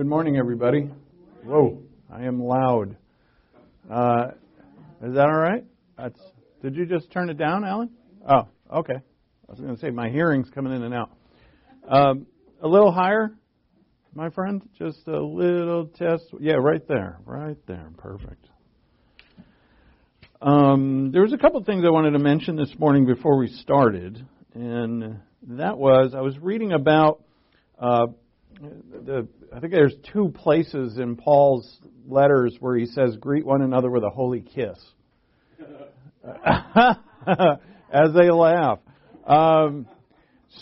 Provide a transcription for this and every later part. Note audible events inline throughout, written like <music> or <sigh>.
Good morning, everybody. Whoa, I am loud. Uh, is that all right? That's, did you just turn it down, Alan? Oh, okay. I was going to say my hearing's coming in and out. Um, a little higher, my friend. Just a little test. Yeah, right there, right there. Perfect. Um, there was a couple things I wanted to mention this morning before we started, and that was I was reading about uh, the, I think there's two places in Paul's letters where he says, greet one another with a holy kiss. <laughs> As they laugh. Um,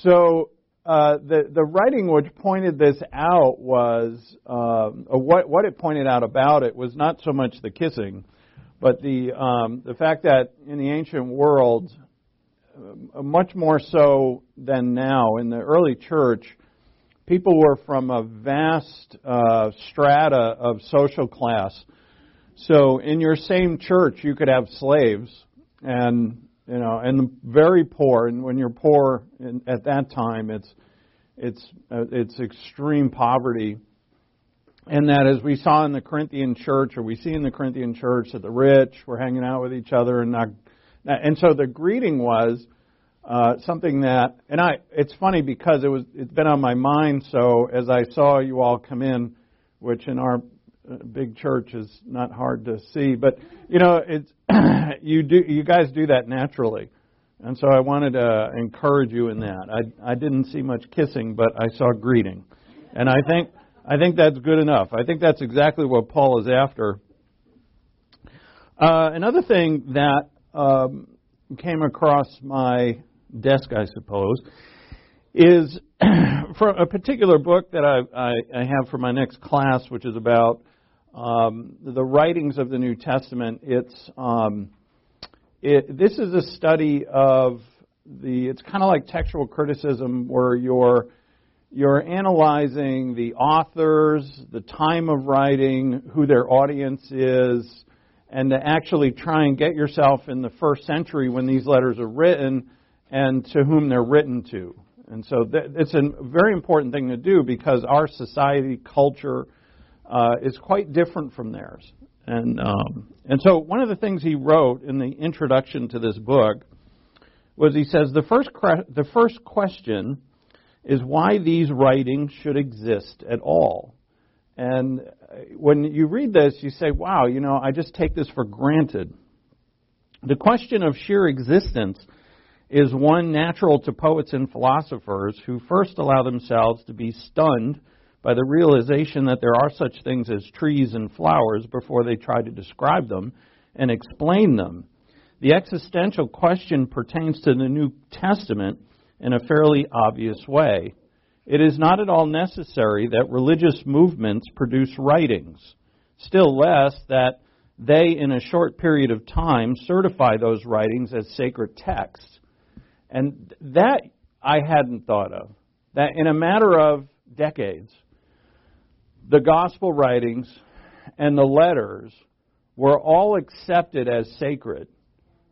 so, uh, the, the writing which pointed this out was, uh, what, what it pointed out about it was not so much the kissing, but the, um, the fact that in the ancient world, uh, much more so than now, in the early church, people were from a vast uh, strata of social class. So in your same church, you could have slaves and you know and very poor. And when you're poor in, at that time, it's it's uh, it's extreme poverty. And that, as we saw in the Corinthian church, or we see in the Corinthian church, that the rich were hanging out with each other, and not, and so the greeting was uh, something that, and I, it's funny because it was, it's been on my mind. So as I saw you all come in, which in our uh, big church is not hard to see, but you know, it's <clears throat> you do, you guys do that naturally, and so I wanted to encourage you in that. I, I didn't see much kissing, but I saw greeting, and I think, I think that's good enough. I think that's exactly what Paul is after. Uh, another thing that um, came across my desk, I suppose, is <clears throat> from a particular book that I, I, I, have for my next class, which is about um, the writings of the New Testament. It's um, it, this is a study of the. It's kind of like textual criticism, where you're you're analyzing the authors, the time of writing, who their audience is, and to actually try and get yourself in the first century when these letters are written and to whom they're written to. And so th- it's a very important thing to do because our society, culture, uh, is quite different from theirs. And, um, and so one of the things he wrote in the introduction to this book was he says the first, cre- the first question is why these writings should exist at all. And when you read this, you say, wow, you know, I just take this for granted. The question of sheer existence is one natural to poets and philosophers who first allow themselves to be stunned by the realization that there are such things as trees and flowers before they try to describe them and explain them. The existential question pertains to the New Testament in a fairly obvious way. It is not at all necessary that religious movements produce writings, still less that they, in a short period of time, certify those writings as sacred texts. And that I hadn't thought of. That in a matter of decades, the gospel writings and the letters were all accepted as sacred.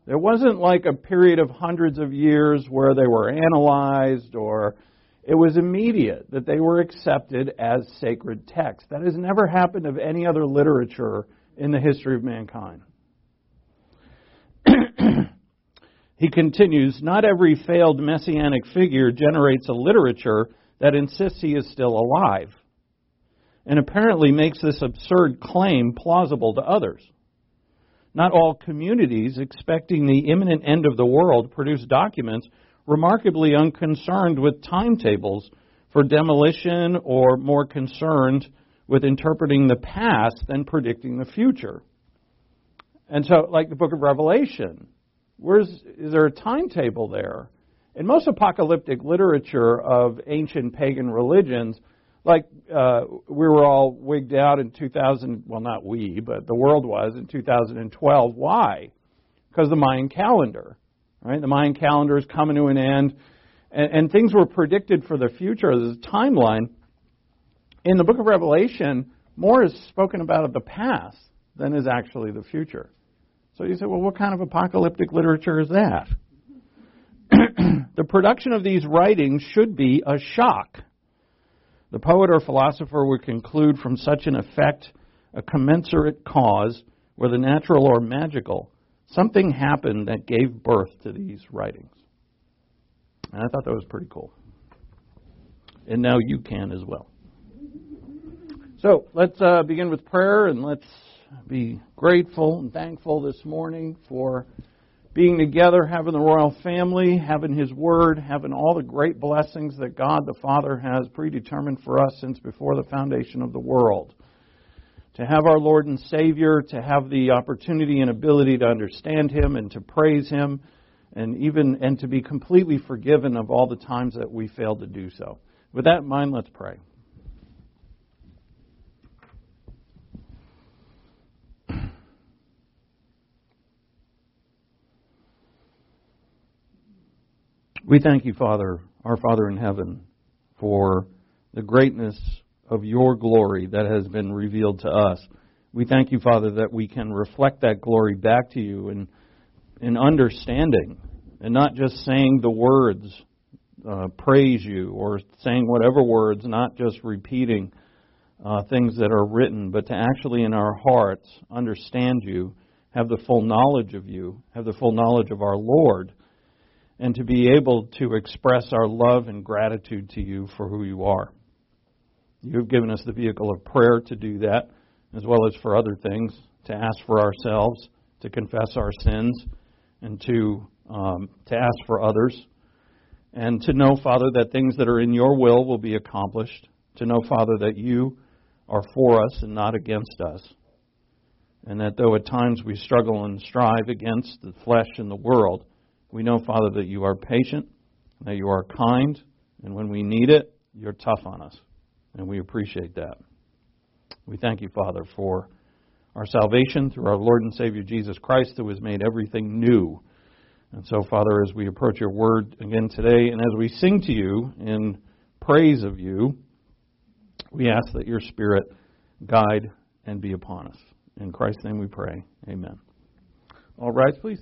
There wasn't like a period of hundreds of years where they were analyzed or it was immediate that they were accepted as sacred texts. That has never happened of any other literature in the history of mankind. He continues, Not every failed messianic figure generates a literature that insists he is still alive, and apparently makes this absurd claim plausible to others. Not all communities expecting the imminent end of the world produce documents remarkably unconcerned with timetables for demolition or more concerned with interpreting the past than predicting the future. And so, like the book of Revelation, Where's, is there a timetable there? In most apocalyptic literature of ancient pagan religions, like uh, we were all wigged out in 2000, well, not we, but the world was in 2012. Why? Because the Mayan calendar, right? The Mayan calendar is coming to an end, and, and things were predicted for the future. There's a timeline. In the book of Revelation, more is spoken about of the past than is actually the future. So you say, well, what kind of apocalyptic literature is that? <clears throat> the production of these writings should be a shock. The poet or philosopher would conclude from such an effect a commensurate cause, whether natural or magical, something happened that gave birth to these writings. And I thought that was pretty cool. And now you can as well. So let's uh, begin with prayer and let's be grateful and thankful this morning for being together, having the royal family, having His Word, having all the great blessings that God the Father has predetermined for us since before the foundation of the world. To have our Lord and Savior, to have the opportunity and ability to understand Him and to praise Him, and even and to be completely forgiven of all the times that we failed to do so. With that in mind, let's pray. We thank you, Father, our Father in heaven, for the greatness of your glory that has been revealed to us. We thank you, Father, that we can reflect that glory back to you in, in understanding and not just saying the words, uh, praise you, or saying whatever words, not just repeating uh, things that are written, but to actually in our hearts understand you, have the full knowledge of you, have the full knowledge of our Lord and to be able to express our love and gratitude to you for who you are. You have given us the vehicle of prayer to do that, as well as for other things, to ask for ourselves, to confess our sins, and to, um, to ask for others. And to know, Father, that things that are in your will will be accomplished. To know, Father, that you are for us and not against us. And that though at times we struggle and strive against the flesh and the world, we know, Father, that you are patient, that you are kind, and when we need it, you're tough on us. And we appreciate that. We thank you, Father, for our salvation through our Lord and Savior Jesus Christ, who has made everything new. And so, Father, as we approach your word again today, and as we sing to you in praise of you, we ask that your Spirit guide and be upon us. In Christ's name we pray. Amen. All please.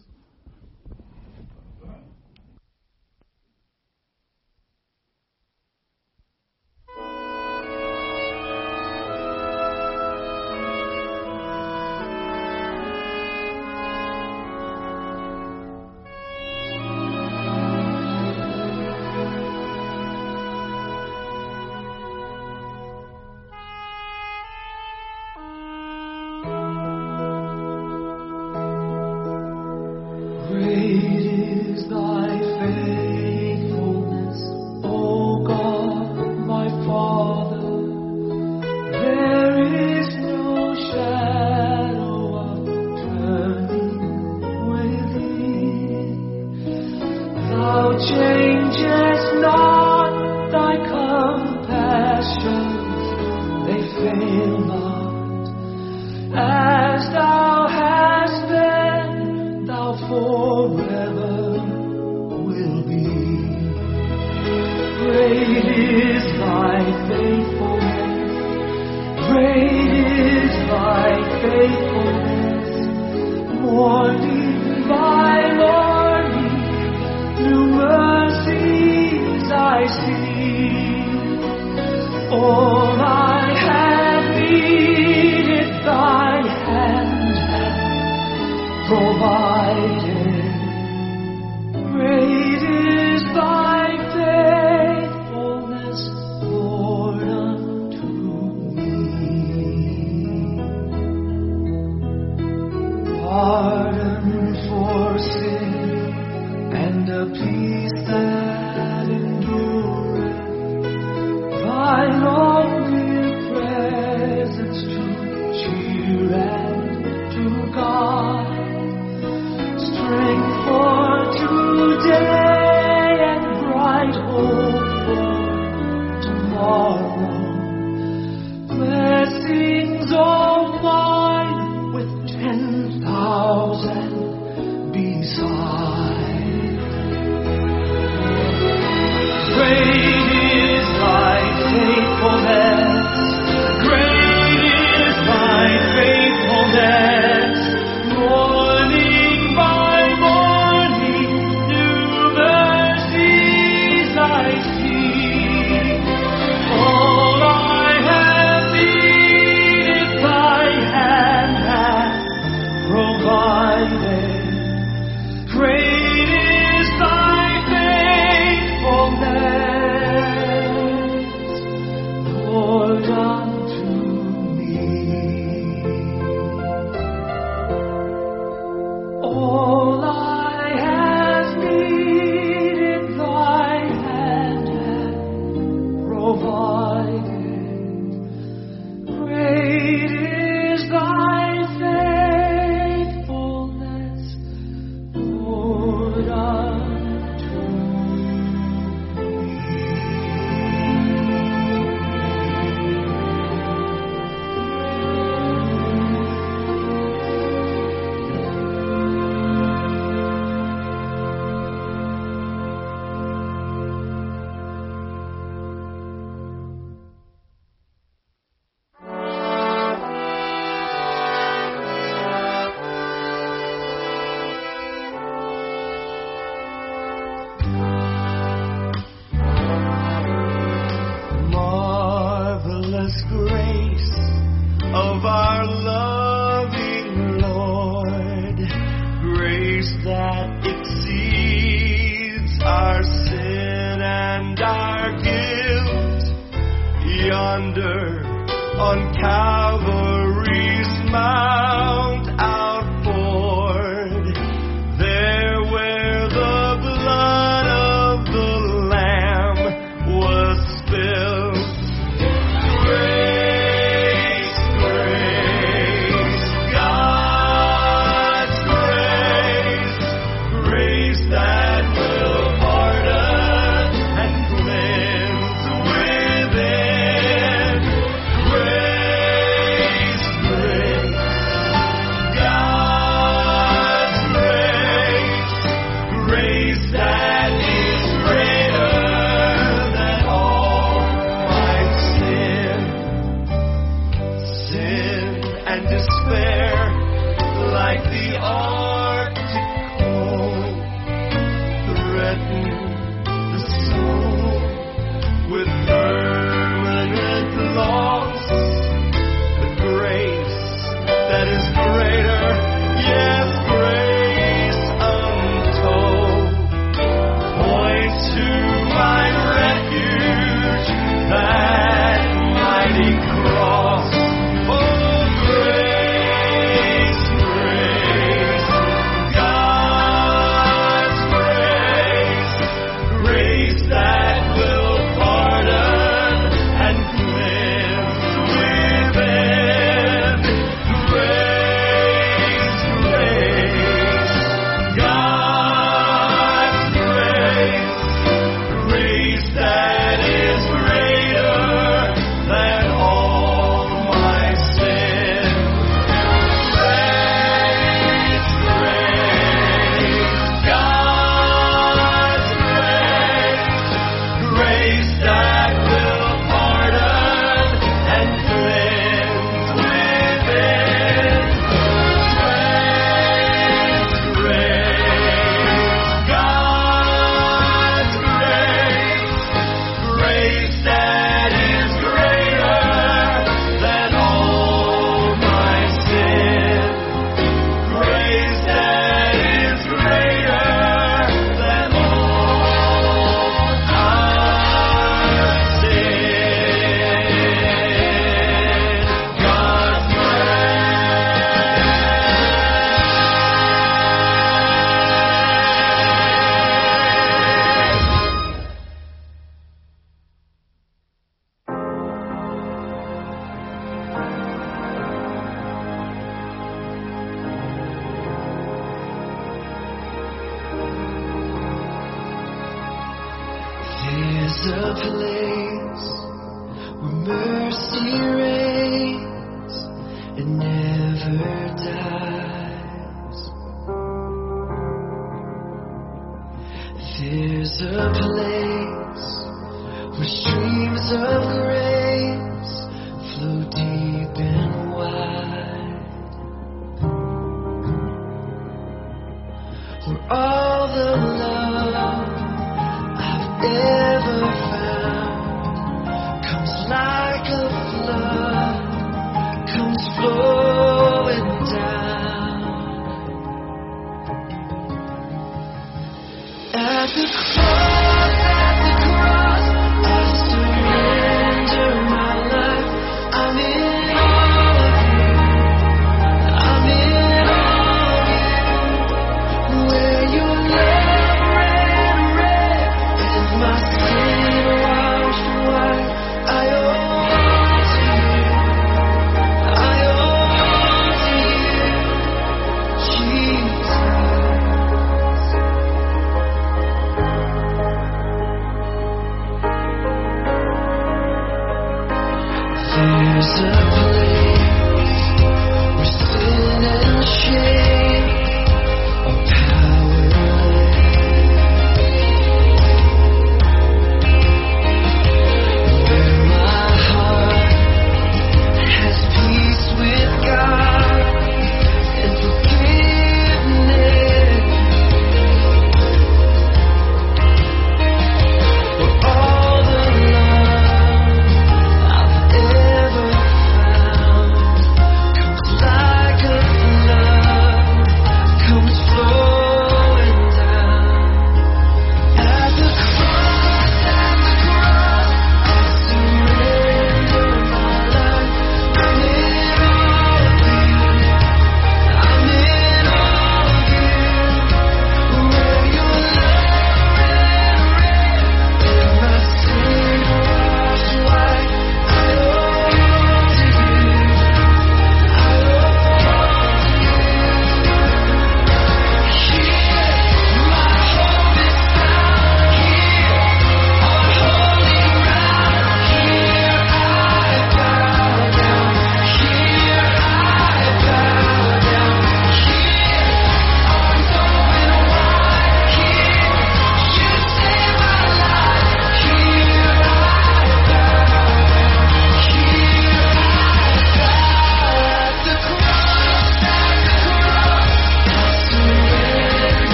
There's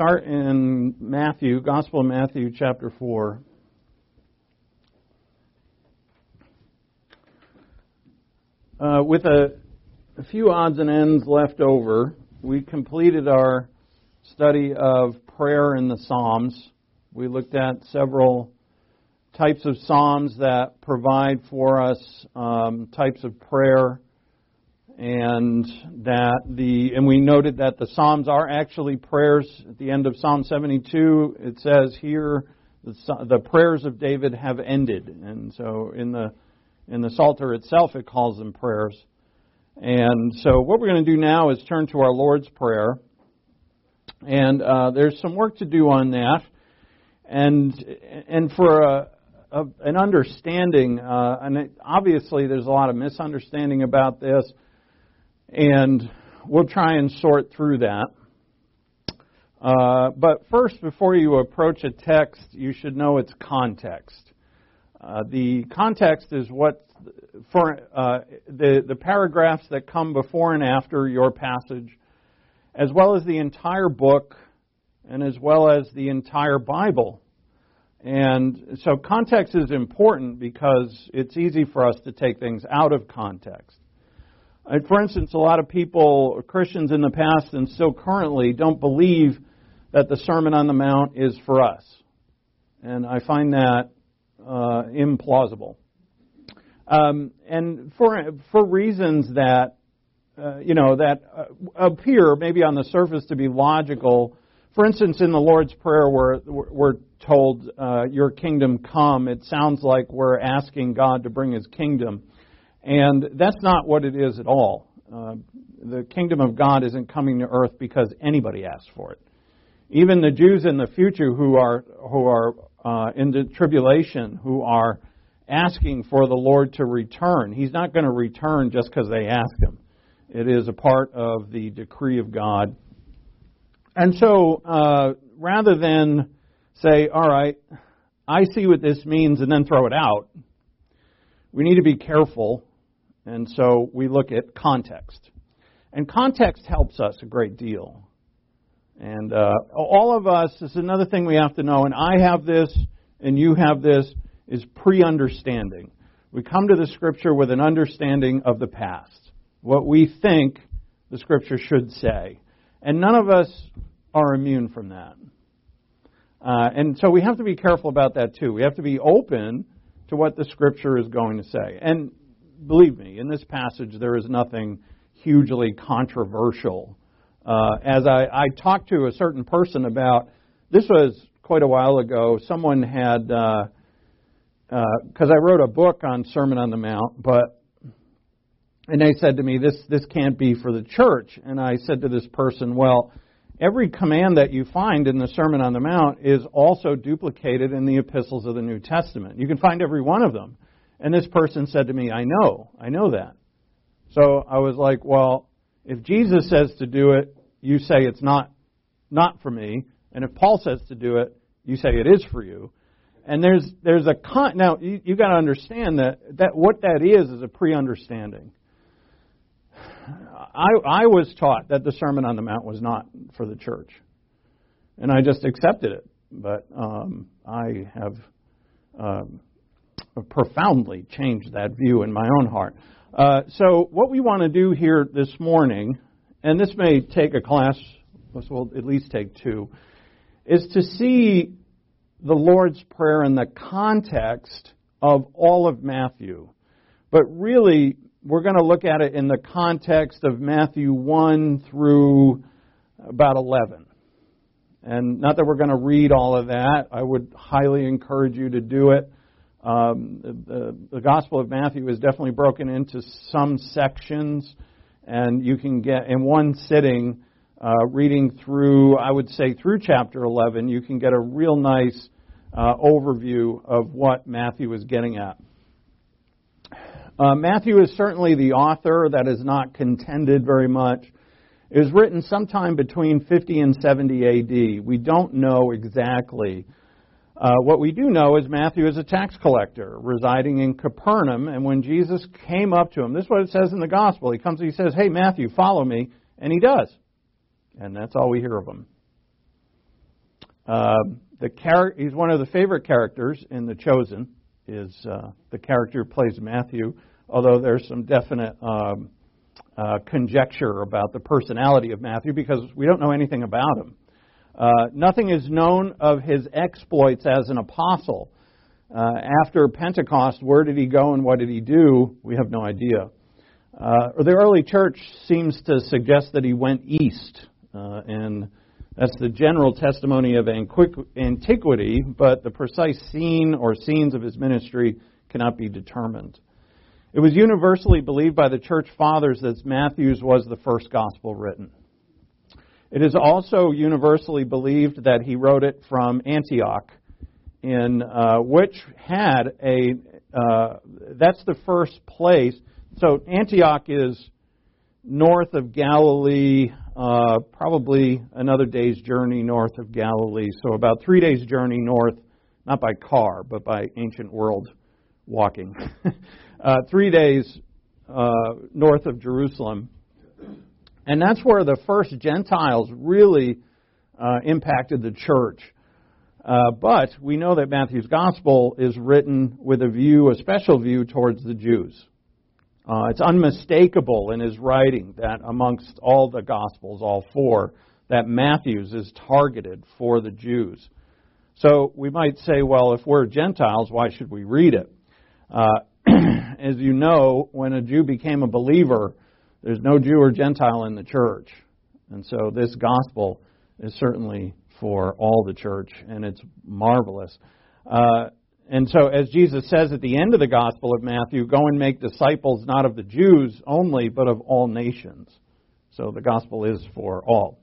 start in Matthew, Gospel of Matthew, chapter 4. Uh, with a, a few odds and ends left over, we completed our study of prayer in the Psalms. We looked at several types of Psalms that provide for us um, types of prayer and that the and we noted that the psalms are actually prayers. At the end of psalm 72 it says here the, the prayers of david have ended. And so in the in the psalter itself it calls them prayers. And so what we're going to do now is turn to our lord's prayer. And uh, there's some work to do on that. And and for a, an understanding uh, and it, obviously there's a lot of misunderstanding about this and we'll try and sort through that. Uh, but first, before you approach a text, you should know its context. Uh, the context is what for uh, the the paragraphs that come before and after your passage, as well as the entire book, and as well as the entire Bible. And so context is important because it's easy for us to take things out of context. For instance, a lot of people, Christians in the past and still currently, don't believe that the Sermon on the Mount is for us. And I find that uh, implausible. Um, and for, for reasons that, uh, you know, that uh, appear maybe on the surface to be logical. For instance, in the Lord's Prayer, where we're told, uh, Your kingdom come, it sounds like we're asking God to bring His kingdom. And that's not what it is at all. Uh, the kingdom of God isn't coming to earth because anybody asks for it. Even the Jews in the future who are who are uh, in the tribulation, who are asking for the Lord to return, He's not going to return just because they ask Him. It is a part of the decree of God. And so, uh, rather than say, "All right, I see what this means," and then throw it out, we need to be careful and so we look at context. And context helps us a great deal. And uh, all of us, is another thing we have to know, and I have this, and you have this, is pre understanding. We come to the Scripture with an understanding of the past, what we think the Scripture should say. And none of us are immune from that. Uh, and so we have to be careful about that too. We have to be open to what the Scripture is going to say. And believe me, in this passage there is nothing hugely controversial. Uh, as I, I talked to a certain person about, this was quite a while ago, someone had, because uh, uh, I wrote a book on Sermon on the Mount, but, and they said to me, this, this can't be for the church. And I said to this person, well, every command that you find in the Sermon on the Mount is also duplicated in the epistles of the New Testament. You can find every one of them. And this person said to me, I know, I know that. So I was like, well, if Jesus says to do it, you say it's not, not for me. And if Paul says to do it, you say it is for you. And there's, there's a con, now you, you gotta understand that, that what that is is a pre-understanding. I, I was taught that the Sermon on the Mount was not for the church. And I just accepted it. But um, I have um, profoundly changed that view in my own heart. Uh, so, what we want to do here this morning, and this may take a class, this will at least take two, is to see the Lord's Prayer in the context of all of Matthew. But really, we're going to look at it in the context of Matthew 1 through about 11. And not that we're going to read all of that, I would highly encourage you to do it. Um, the, the Gospel of Matthew is definitely broken into some sections, and you can get in one sitting, uh, reading through, I would say, through chapter 11, you can get a real nice uh, overview of what Matthew is getting at. Uh, Matthew is certainly the author that is not contended very much. It was written sometime between 50 and 70 AD. We don't know exactly uh, what we do know is Matthew is a tax collector residing in Capernaum, and when Jesus came up to him, this is what it says in the gospel. He comes and he says, Hey, Matthew, follow me, and he does. And that's all we hear of him. Um, the char- he's one of the favorite characters in The Chosen. Is uh, the character who plays Matthew? Although there's some definite um, uh, conjecture about the personality of Matthew because we don't know anything about him. Uh, nothing is known of his exploits as an apostle. Uh, after Pentecost, where did he go and what did he do? We have no idea. Uh, the early church seems to suggest that he went east, uh, and that's the general testimony of antiquity, but the precise scene or scenes of his ministry cannot be determined. It was universally believed by the church fathers that Matthew's was the first gospel written. It is also universally believed that he wrote it from Antioch, in uh, which had a uh, that's the first place. So Antioch is north of Galilee, uh, probably another day's journey north of Galilee. So about three days' journey north, not by car, but by ancient world walking. <laughs> uh, three days uh, north of Jerusalem. And that's where the first Gentiles really uh, impacted the church. Uh, but we know that Matthew's gospel is written with a view, a special view towards the Jews. Uh, it's unmistakable in his writing that amongst all the Gospels, all four, that Matthew's is targeted for the Jews. So we might say, well, if we're Gentiles, why should we read it? Uh, <clears throat> as you know, when a Jew became a believer, there's no Jew or Gentile in the church. And so this gospel is certainly for all the church, and it's marvelous. Uh, and so, as Jesus says at the end of the Gospel of Matthew, go and make disciples not of the Jews only, but of all nations. So the Gospel is for all.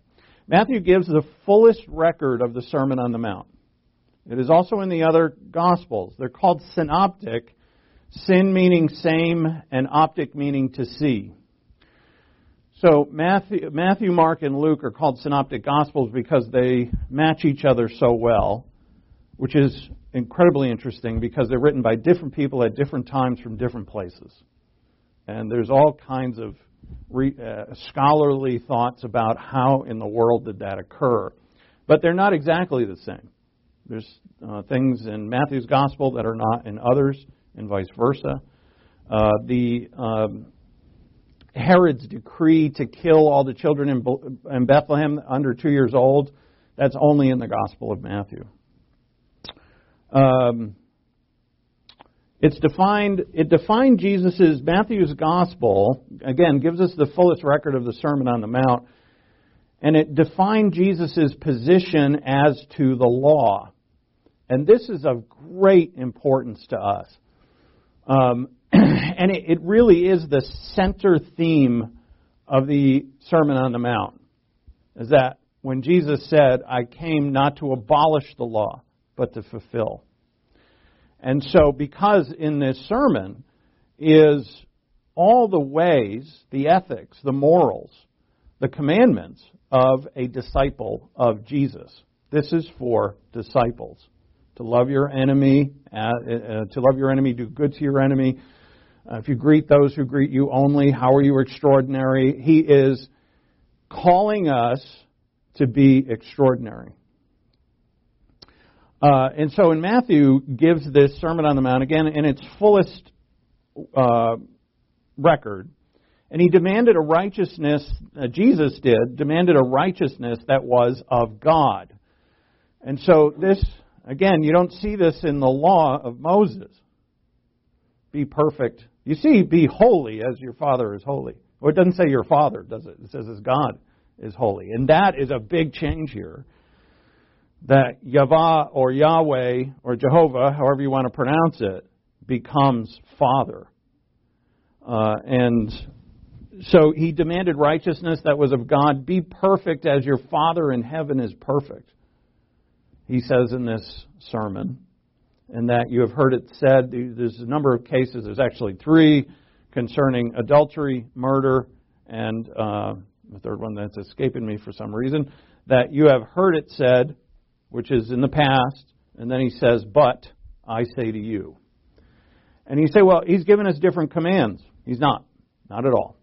Matthew gives the fullest record of the Sermon on the Mount. It is also in the other Gospels. They're called synoptic, sin meaning same, and optic meaning to see. So Matthew, Matthew, Mark, and Luke are called synoptic Gospels because they match each other so well, which is incredibly interesting because they're written by different people at different times from different places. And there's all kinds of re, uh, scholarly thoughts about how in the world did that occur. But they're not exactly the same. There's uh, things in Matthew's gospel that are not in others, and vice versa. Uh, the um, Herod's decree to kill all the children in, Bethlehem under two years old, that's only in the Gospel of Matthew. Um, it's defined. It defined Jesus's Matthew's gospel again gives us the fullest record of the Sermon on the Mount, and it defined Jesus's position as to the law, and this is of great importance to us. Um, and it, it really is the center theme of the Sermon on the Mount. Is that when Jesus said, "I came not to abolish the law, but to fulfill. And so, because in this sermon is all the ways, the ethics, the morals, the commandments of a disciple of Jesus. This is for disciples. To love your enemy, uh, uh, to love your enemy, do good to your enemy. Uh, if you greet those who greet you only, how are you extraordinary? He is calling us to be extraordinary. Uh, and so, in Matthew gives this Sermon on the Mount again in its fullest uh, record, and he demanded a righteousness. Uh, Jesus did demanded a righteousness that was of God. And so, this again, you don't see this in the law of Moses. Be perfect. You see, be holy as your Father is holy. Well, it doesn't say your Father, does it? It says as God is holy, and that is a big change here that Yahweh or Yahweh or Jehovah, however you want to pronounce it, becomes Father. Uh, and so he demanded righteousness that was of God. Be perfect as your Father in heaven is perfect. He says in this sermon, and that you have heard it said. There's a number of cases, there's actually three concerning adultery, murder, and uh, the third one that's escaping me for some reason, that you have heard it said, which is in the past, and then he says, But I say to you. And you say, Well, he's given us different commands. He's not. Not at all.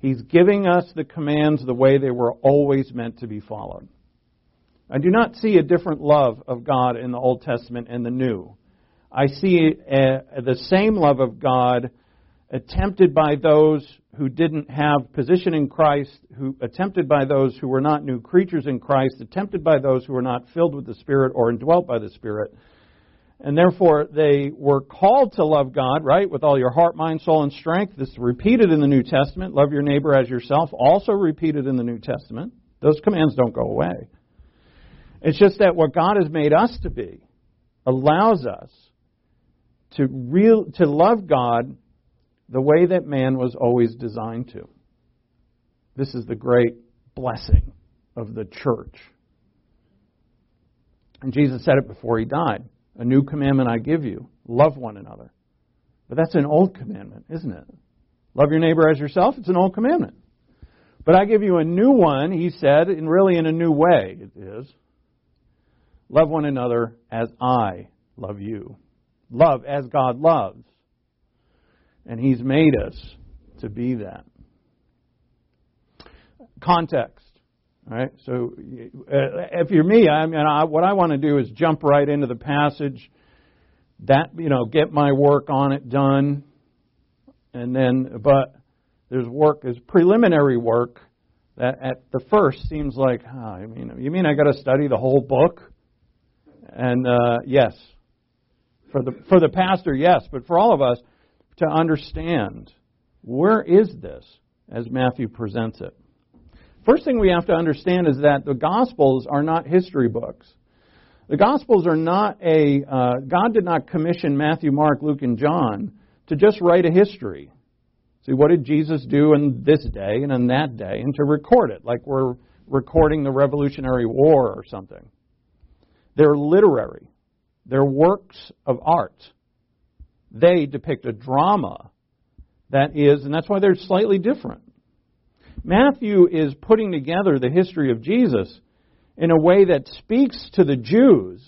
He's giving us the commands the way they were always meant to be followed. I do not see a different love of God in the Old Testament and the New. I see uh, the same love of God attempted by those who didn't have position in Christ, who attempted by those who were not new creatures in Christ, attempted by those who were not filled with the Spirit or indwelt by the Spirit. And therefore, they were called to love God, right, with all your heart, mind, soul, and strength. This is repeated in the New Testament. Love your neighbor as yourself, also repeated in the New Testament. Those commands don't go away. It's just that what God has made us to be allows us to real to love God the way that man was always designed to. This is the great blessing of the church. And Jesus said it before he died. A new commandment I give you love one another. But that's an old commandment, isn't it? Love your neighbor as yourself, it's an old commandment. But I give you a new one, he said, and really in a new way it is. Love one another as I love you. Love as God loves. And He's made us to be that. Context. Right? So, uh, if you're me, I mean, I, what I want to do is jump right into the passage, that you know, get my work on it done, and then, but there's work, there's preliminary work that at the first seems like, oh, I mean, you mean I got to study the whole book? And uh, yes, for the for the pastor, yes, but for all of us to understand where is this as Matthew presents it. First thing we have to understand is that the Gospels are not history books. The Gospels are not a uh, God did not commission Matthew, Mark, Luke, and John to just write a history. See, what did Jesus do in this day and in that day, and to record it like we're recording the Revolutionary War or something. They're literary. They're works of art. They depict a drama that is, and that's why they're slightly different. Matthew is putting together the history of Jesus in a way that speaks to the Jews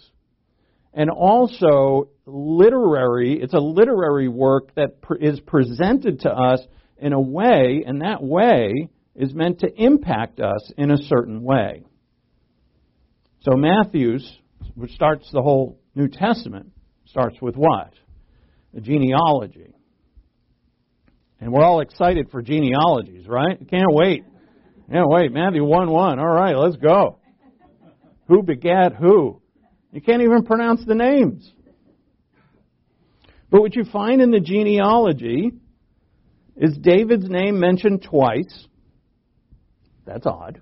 and also literary, it's a literary work that is presented to us in a way, and that way is meant to impact us in a certain way. So Matthew's which starts the whole New Testament, starts with what? A genealogy. And we're all excited for genealogies, right? Can't wait. Can't wait. Matthew 1 1. All right, let's go. Who begat who? You can't even pronounce the names. But what you find in the genealogy is David's name mentioned twice. That's odd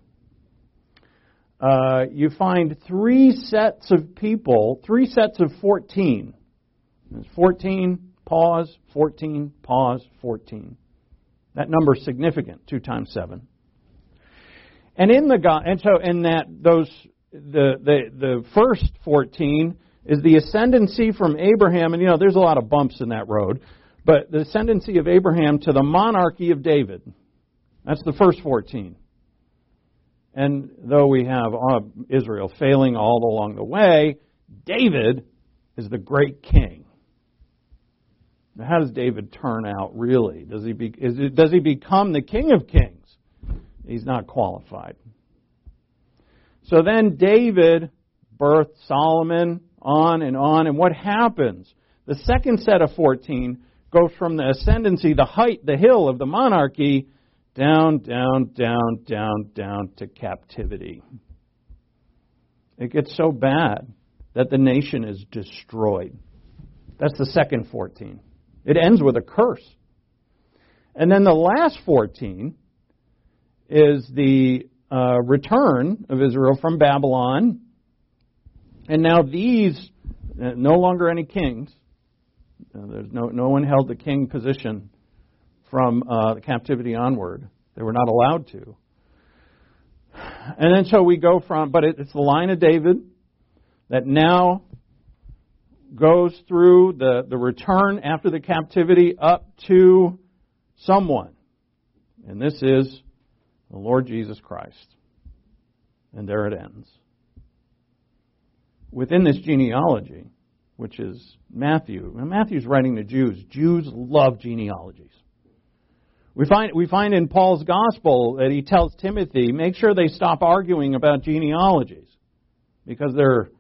uh, you find three sets of people, three sets of 14. There's 14, pause, 14, pause, 14. That number is significant, 2 times 7. And in the and so in that those the the the first 14 is the ascendancy from Abraham and you know there's a lot of bumps in that road, but the ascendancy of Abraham to the monarchy of David. That's the first 14. And though we have uh, Israel failing all along the way, David is the great king. Now, how does David turn out really? Does he, be, it, does he become the king of kings? He's not qualified. So then David birthed Solomon, on and on. And what happens? The second set of 14 goes from the ascendancy, the height, the hill of the monarchy, down, down, down, down, down to captivity. It gets so bad that the nation is destroyed. That's the second 14. It ends with a curse. And then the last 14 is the uh, return of Israel from Babylon. And now these, uh, no longer any kings. Uh, there's no, no one held the king position from uh, the captivity onward. They were not allowed to. And then so we go from, but it, it's the line of David that now goes through the, the return after the captivity up to someone. And this is the Lord Jesus Christ. And there it ends. Within this genealogy, which is Matthew, Matthew's writing to Jews. Jews love genealogies. We find, we find in Paul's gospel that he tells Timothy, make sure they stop arguing about genealogies. because they're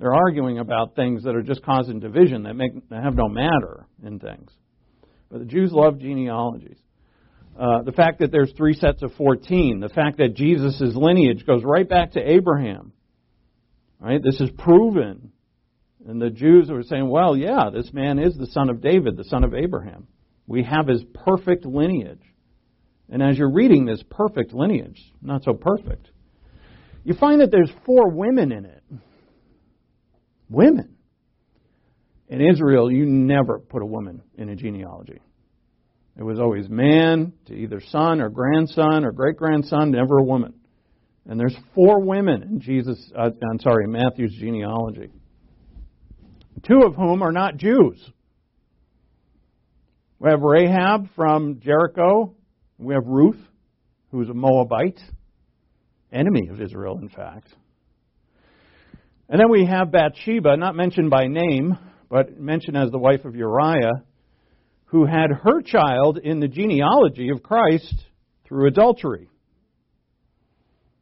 they're arguing about things that are just causing division that make that have no matter in things. But the Jews love genealogies. Uh, the fact that there's three sets of 14, the fact that Jesus' lineage goes right back to Abraham. Right? This is proven. And the Jews were saying, well, yeah, this man is the son of David, the son of Abraham. We have his perfect lineage. And as you're reading this perfect lineage, not so perfect, you find that there's four women in it. Women. In Israel, you never put a woman in a genealogy. It was always man to either son or grandson or great grandson, never a woman. And there's four women in Jesus, uh, I'm sorry, Matthew's genealogy. Two of whom are not Jews. We have Rahab from Jericho. We have Ruth, who's a Moabite, enemy of Israel, in fact. And then we have Bathsheba, not mentioned by name, but mentioned as the wife of Uriah, who had her child in the genealogy of Christ through adultery.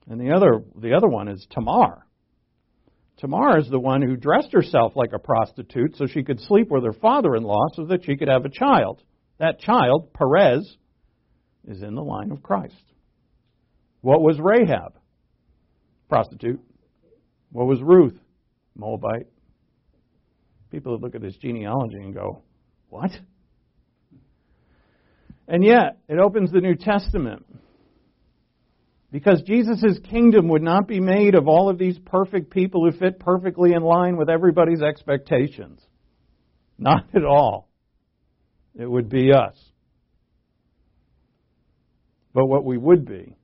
And the other, the other one is Tamar. Tamar is the one who dressed herself like a prostitute so she could sleep with her father in law so that she could have a child. That child, Perez, is in the line of Christ. What was Rahab? Prostitute. What was Ruth? Moabite. People look at this genealogy and go, What? And yet, it opens the New Testament. Because Jesus' kingdom would not be made of all of these perfect people who fit perfectly in line with everybody's expectations. Not at all. It would be us. But what we would be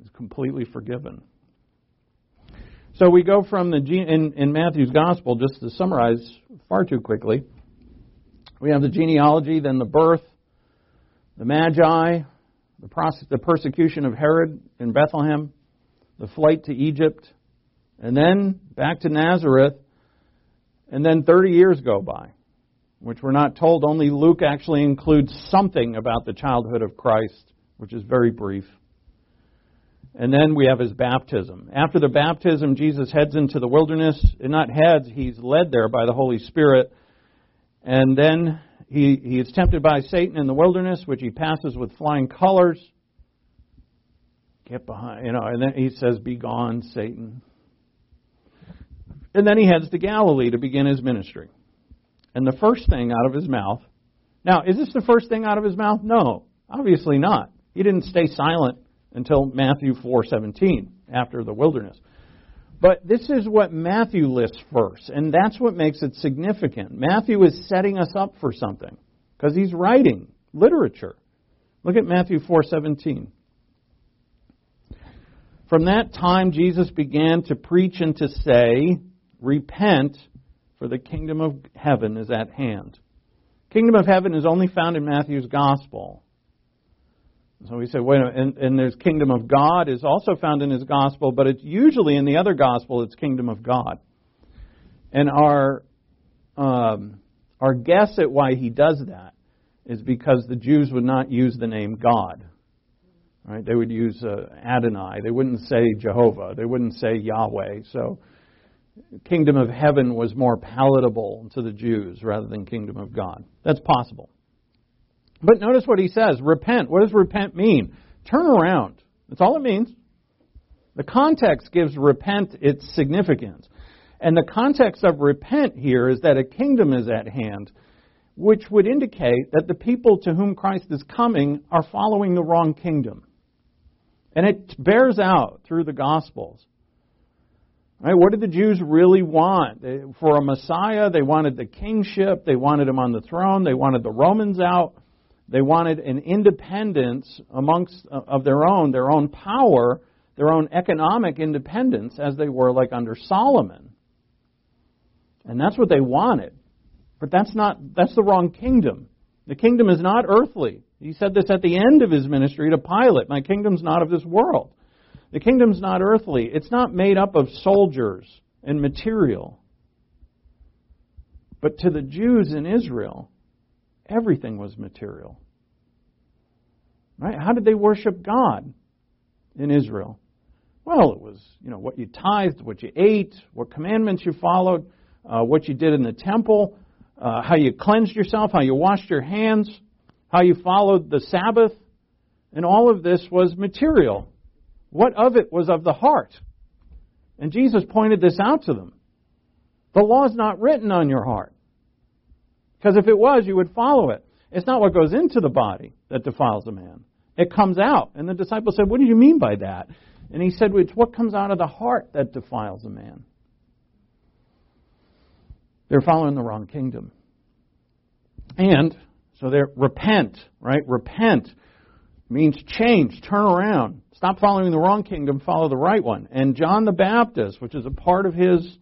is completely forgiven. So we go from the in, in Matthew's gospel, just to summarize far too quickly. We have the genealogy, then the birth, the Magi, the, the persecution of Herod in Bethlehem, the flight to Egypt, and then back to Nazareth, and then 30 years go by, which we're not told. Only Luke actually includes something about the childhood of Christ, which is very brief. And then we have his baptism. After the baptism, Jesus heads into the wilderness. And not heads, he's led there by the Holy Spirit. And then he, he is tempted by Satan in the wilderness, which he passes with flying colors. Get behind, you know, and then he says, Be gone, Satan. And then he heads to Galilee to begin his ministry. And the first thing out of his mouth, now, is this the first thing out of his mouth? No, obviously not. He didn't stay silent until Matthew 4:17 after the wilderness. But this is what Matthew lists first, and that's what makes it significant. Matthew is setting us up for something because he's writing literature. Look at Matthew 4:17. From that time Jesus began to preach and to say, "Repent, for the kingdom of heaven is at hand." Kingdom of heaven is only found in Matthew's gospel. So we say, wait a minute, and, and there's kingdom of God is also found in his gospel, but it's usually in the other gospel, it's kingdom of God. And our um, our guess at why he does that is because the Jews would not use the name God. Right? They would use uh, Adonai. They wouldn't say Jehovah. They wouldn't say Yahweh. So, kingdom of heaven was more palatable to the Jews rather than kingdom of God. That's possible. But notice what he says repent. What does repent mean? Turn around. That's all it means. The context gives repent its significance. And the context of repent here is that a kingdom is at hand, which would indicate that the people to whom Christ is coming are following the wrong kingdom. And it bears out through the Gospels. Right? What did the Jews really want? For a Messiah, they wanted the kingship, they wanted him on the throne, they wanted the Romans out. They wanted an independence amongst uh, of their own, their own power, their own economic independence as they were like under Solomon. And that's what they wanted. But that's not that's the wrong kingdom. The kingdom is not earthly. He said this at the end of his ministry to Pilate, my kingdom's not of this world. The kingdom's not earthly. It's not made up of soldiers and material. But to the Jews in Israel, Everything was material. Right? How did they worship God in Israel? Well, it was, you know, what you tithed, what you ate, what commandments you followed, uh, what you did in the temple, uh, how you cleansed yourself, how you washed your hands, how you followed the Sabbath. And all of this was material. What of it was of the heart? And Jesus pointed this out to them. The law is not written on your heart. Because if it was, you would follow it. It's not what goes into the body that defiles a man. It comes out. And the disciple said, What do you mean by that? And he said, It's what comes out of the heart that defiles a man. They're following the wrong kingdom. And so they're repent, right? Repent means change, turn around. Stop following the wrong kingdom, follow the right one. And John the Baptist, which is a part of his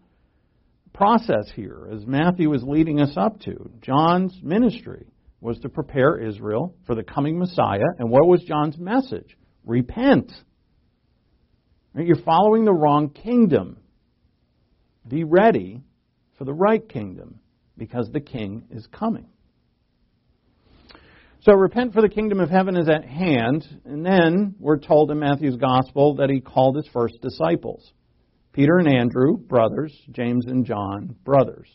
process here, as Matthew is leading us up to, John's ministry was to prepare Israel for the coming Messiah. And what was John's message? Repent. You're following the wrong kingdom. Be ready for the right kingdom because the king is coming. So repent for the kingdom of heaven is at hand. And then we're told in Matthew's gospel that he called his first disciples. Peter and Andrew, brothers. James and John, brothers.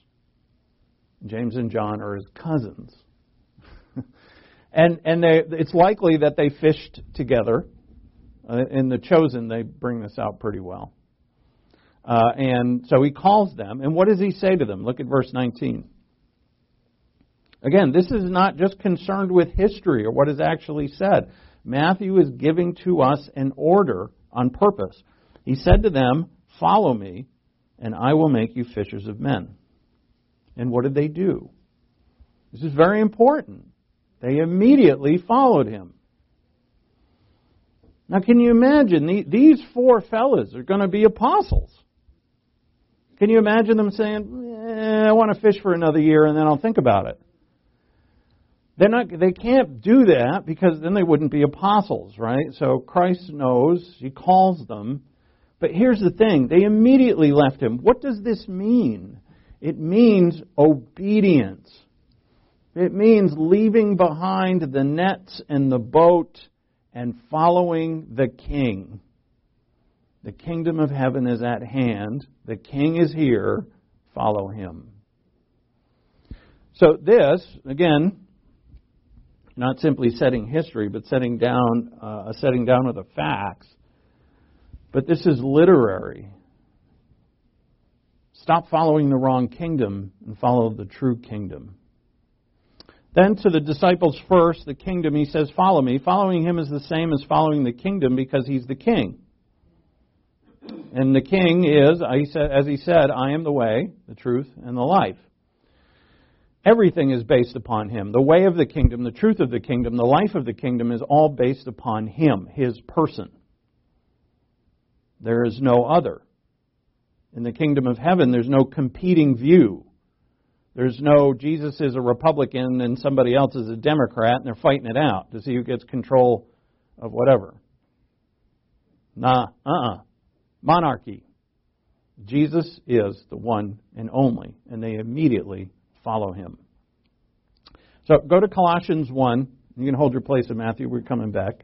James and John are his cousins. <laughs> and and they, it's likely that they fished together. Uh, in the chosen, they bring this out pretty well. Uh, and so he calls them. And what does he say to them? Look at verse 19. Again, this is not just concerned with history or what is actually said. Matthew is giving to us an order on purpose. He said to them, Follow me, and I will make you fishers of men. And what did they do? This is very important. They immediately followed him. Now, can you imagine? These four fellas are going to be apostles. Can you imagine them saying, eh, I want to fish for another year and then I'll think about it? They're not, they can't do that because then they wouldn't be apostles, right? So Christ knows, He calls them. But here's the thing they immediately left Him. What does this mean? It means obedience. It means leaving behind the nets and the boat and following the King. The kingdom of heaven is at hand. The King is here. Follow Him. So, this, again, not simply setting history, but setting down uh, a setting down of the facts. But this is literary. Stop following the wrong kingdom and follow the true kingdom. Then to the disciples first, the kingdom, he says, Follow me. Following him is the same as following the kingdom because he's the king. And the king is, as he said, I am the way, the truth, and the life. Everything is based upon Him. The way of the kingdom, the truth of the kingdom, the life of the kingdom is all based upon Him, His person. There is no other. In the kingdom of heaven, there's no competing view. There's no Jesus is a Republican and somebody else is a Democrat and they're fighting it out to see who gets control of whatever. Nah, uh uh-uh. uh. Monarchy. Jesus is the one and only, and they immediately follow him. So go to Colossians 1. You can hold your place in Matthew. We're coming back.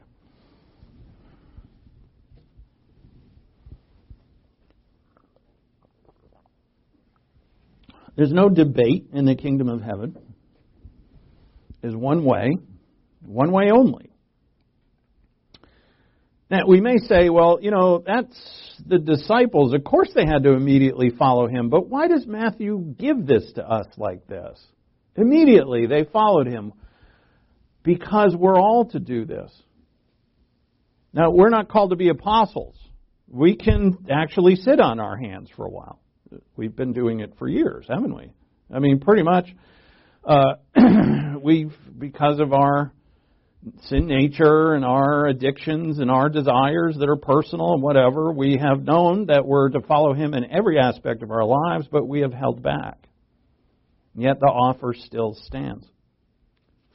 There's no debate in the kingdom of heaven. There's one way, one way only. Now, we may say, well, you know, that's the disciples. Of course they had to immediately follow him, but why does Matthew give this to us like this? Immediately they followed him because we're all to do this. Now, we're not called to be apostles. We can actually sit on our hands for a while. We've been doing it for years, haven't we? I mean, pretty much. Uh, <clears throat> we've, because of our sin nature and our addictions and our desires that are personal and whatever, we have known that we're to follow Him in every aspect of our lives, but we have held back. And Yet the offer still stands.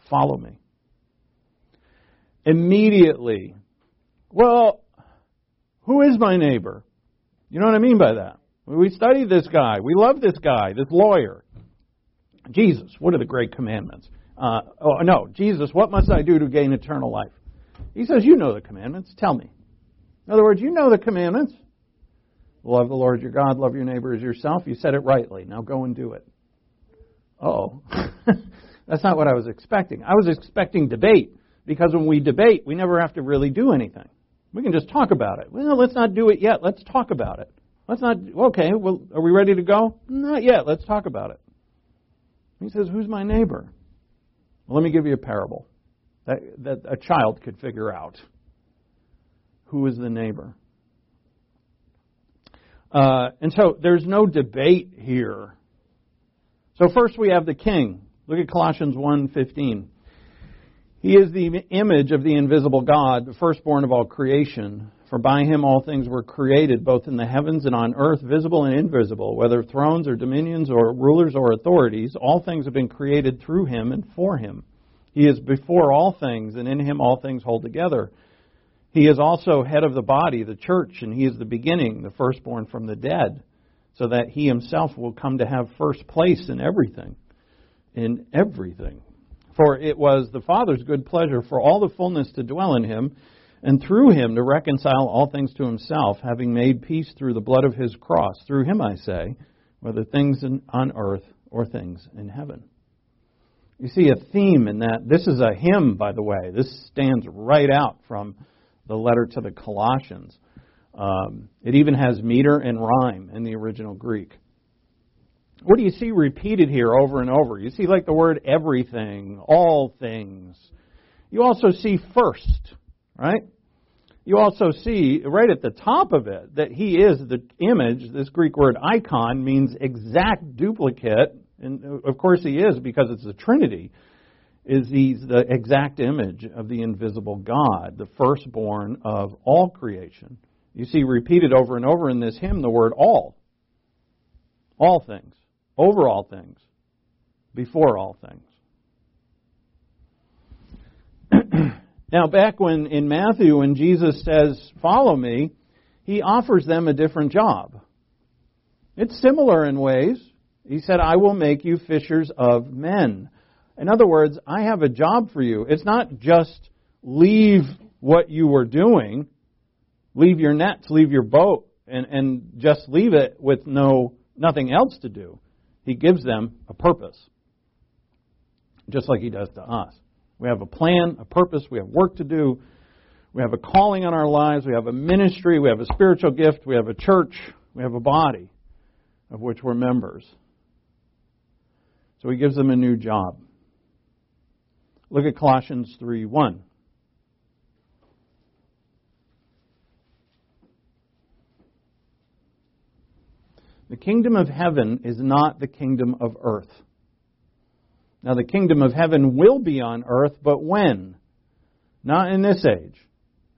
Follow me. Immediately. Well, who is my neighbor? You know what I mean by that? We study this guy. We love this guy, this lawyer. Jesus, what are the great commandments? Uh, oh, no, Jesus, what must I do to gain eternal life? He says, You know the commandments. Tell me. In other words, you know the commandments. Love the Lord your God, love your neighbor as yourself. You said it rightly. Now go and do it. Oh, <laughs> that's not what I was expecting. I was expecting debate because when we debate, we never have to really do anything. We can just talk about it. Well, let's not do it yet. Let's talk about it. Let's not, okay, well, are we ready to go? Not yet. Let's talk about it. He says, Who's my neighbor? Well, let me give you a parable that, that a child could figure out. Who is the neighbor? Uh, and so there's no debate here. So first we have the king. Look at Colossians 1:15. He is the image of the invisible God, the firstborn of all creation. For by him all things were created, both in the heavens and on earth, visible and invisible, whether thrones or dominions or rulers or authorities, all things have been created through him and for him. He is before all things, and in him all things hold together. He is also head of the body, the church, and he is the beginning, the firstborn from the dead, so that he himself will come to have first place in everything. In everything. For it was the Father's good pleasure for all the fullness to dwell in him, and through him to reconcile all things to himself, having made peace through the blood of his cross. Through him, I say, whether things in, on earth or things in heaven. You see a theme in that. This is a hymn, by the way. This stands right out from the letter to the Colossians. Um, it even has meter and rhyme in the original Greek. What do you see repeated here over and over? You see, like the word everything, all things. You also see first, right? You also see right at the top of it that he is the image. This Greek word icon means exact duplicate and uh, of course he is because it's the Trinity, is he's the exact image of the invisible God, the firstborn of all creation. You see repeated over and over in this hymn the word all. All things, over all things, before all things. Now, back when in Matthew, when Jesus says, Follow me, he offers them a different job. It's similar in ways. He said, I will make you fishers of men. In other words, I have a job for you. It's not just leave what you were doing, leave your nets, leave your boat, and, and just leave it with no nothing else to do. He gives them a purpose. Just like he does to us. We have a plan, a purpose, we have work to do, we have a calling on our lives, we have a ministry, we have a spiritual gift, we have a church, we have a body of which we're members. So he gives them a new job. Look at Colossians 3 1. The kingdom of heaven is not the kingdom of earth. Now, the kingdom of heaven will be on earth, but when? Not in this age.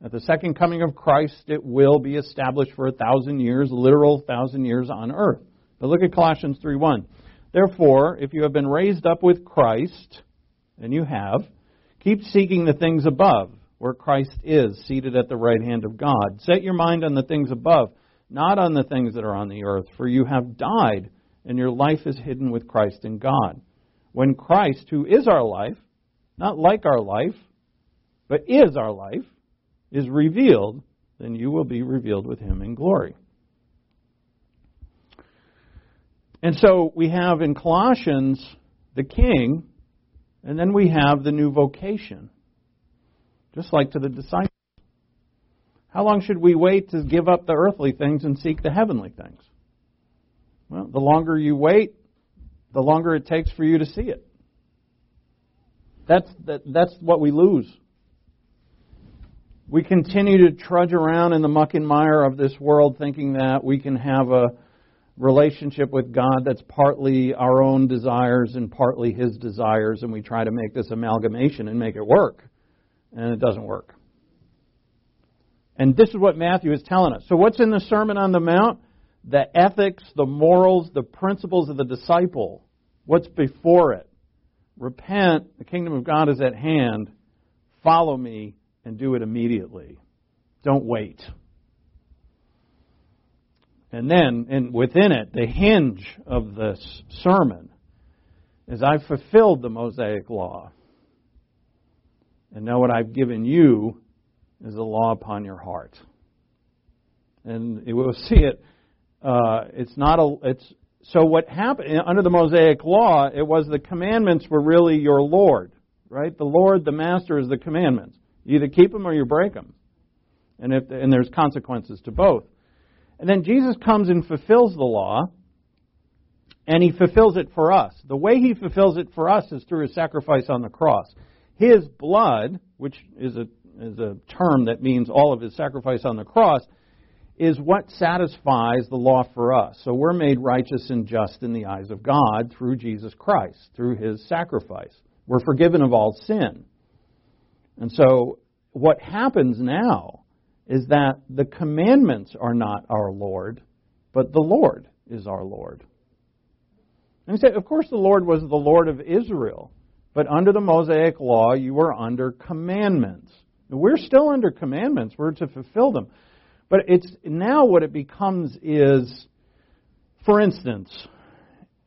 At the second coming of Christ, it will be established for a thousand years, literal thousand years on earth. But look at Colossians 3 1. Therefore, if you have been raised up with Christ, and you have, keep seeking the things above, where Christ is, seated at the right hand of God. Set your mind on the things above, not on the things that are on the earth, for you have died, and your life is hidden with Christ in God. When Christ, who is our life, not like our life, but is our life, is revealed, then you will be revealed with him in glory. And so we have in Colossians the king, and then we have the new vocation, just like to the disciples. How long should we wait to give up the earthly things and seek the heavenly things? Well, the longer you wait, the longer it takes for you to see it. That's, that, that's what we lose. We continue to trudge around in the muck and mire of this world thinking that we can have a, relationship with God that's partly our own desires and partly His desires, and we try to make this amalgamation and make it work. And it doesn't work. And this is what Matthew is telling us. So, what's in the Sermon on the Mount? The ethics, the morals, the principles of the disciple. What's before it? Repent, the kingdom of God is at hand. Follow me and do it immediately. Don't wait. And then, and within it, the hinge of this sermon is I've fulfilled the Mosaic law. And now what I've given you is the law upon your heart. and we'll <laughs> see it. Uh, it's not a. It's so what happened under the Mosaic law. It was the commandments were really your Lord, right? The Lord, the Master, is the commandments. You either keep them or you break them, and if and there's consequences to both. And then Jesus comes and fulfills the law, and he fulfills it for us. The way he fulfills it for us is through his sacrifice on the cross. His blood, which is a is a term that means all of his sacrifice on the cross, is what satisfies the law for us. So we're made righteous and just in the eyes of God through Jesus Christ, through his sacrifice. We're forgiven of all sin. And so what happens now is that the commandments are not our Lord, but the Lord is our Lord. And he said, of course, the Lord was the Lord of Israel, but under the Mosaic law, you were under commandments. We're still under commandments. We're to fulfill them. But it's now what it becomes is, for instance,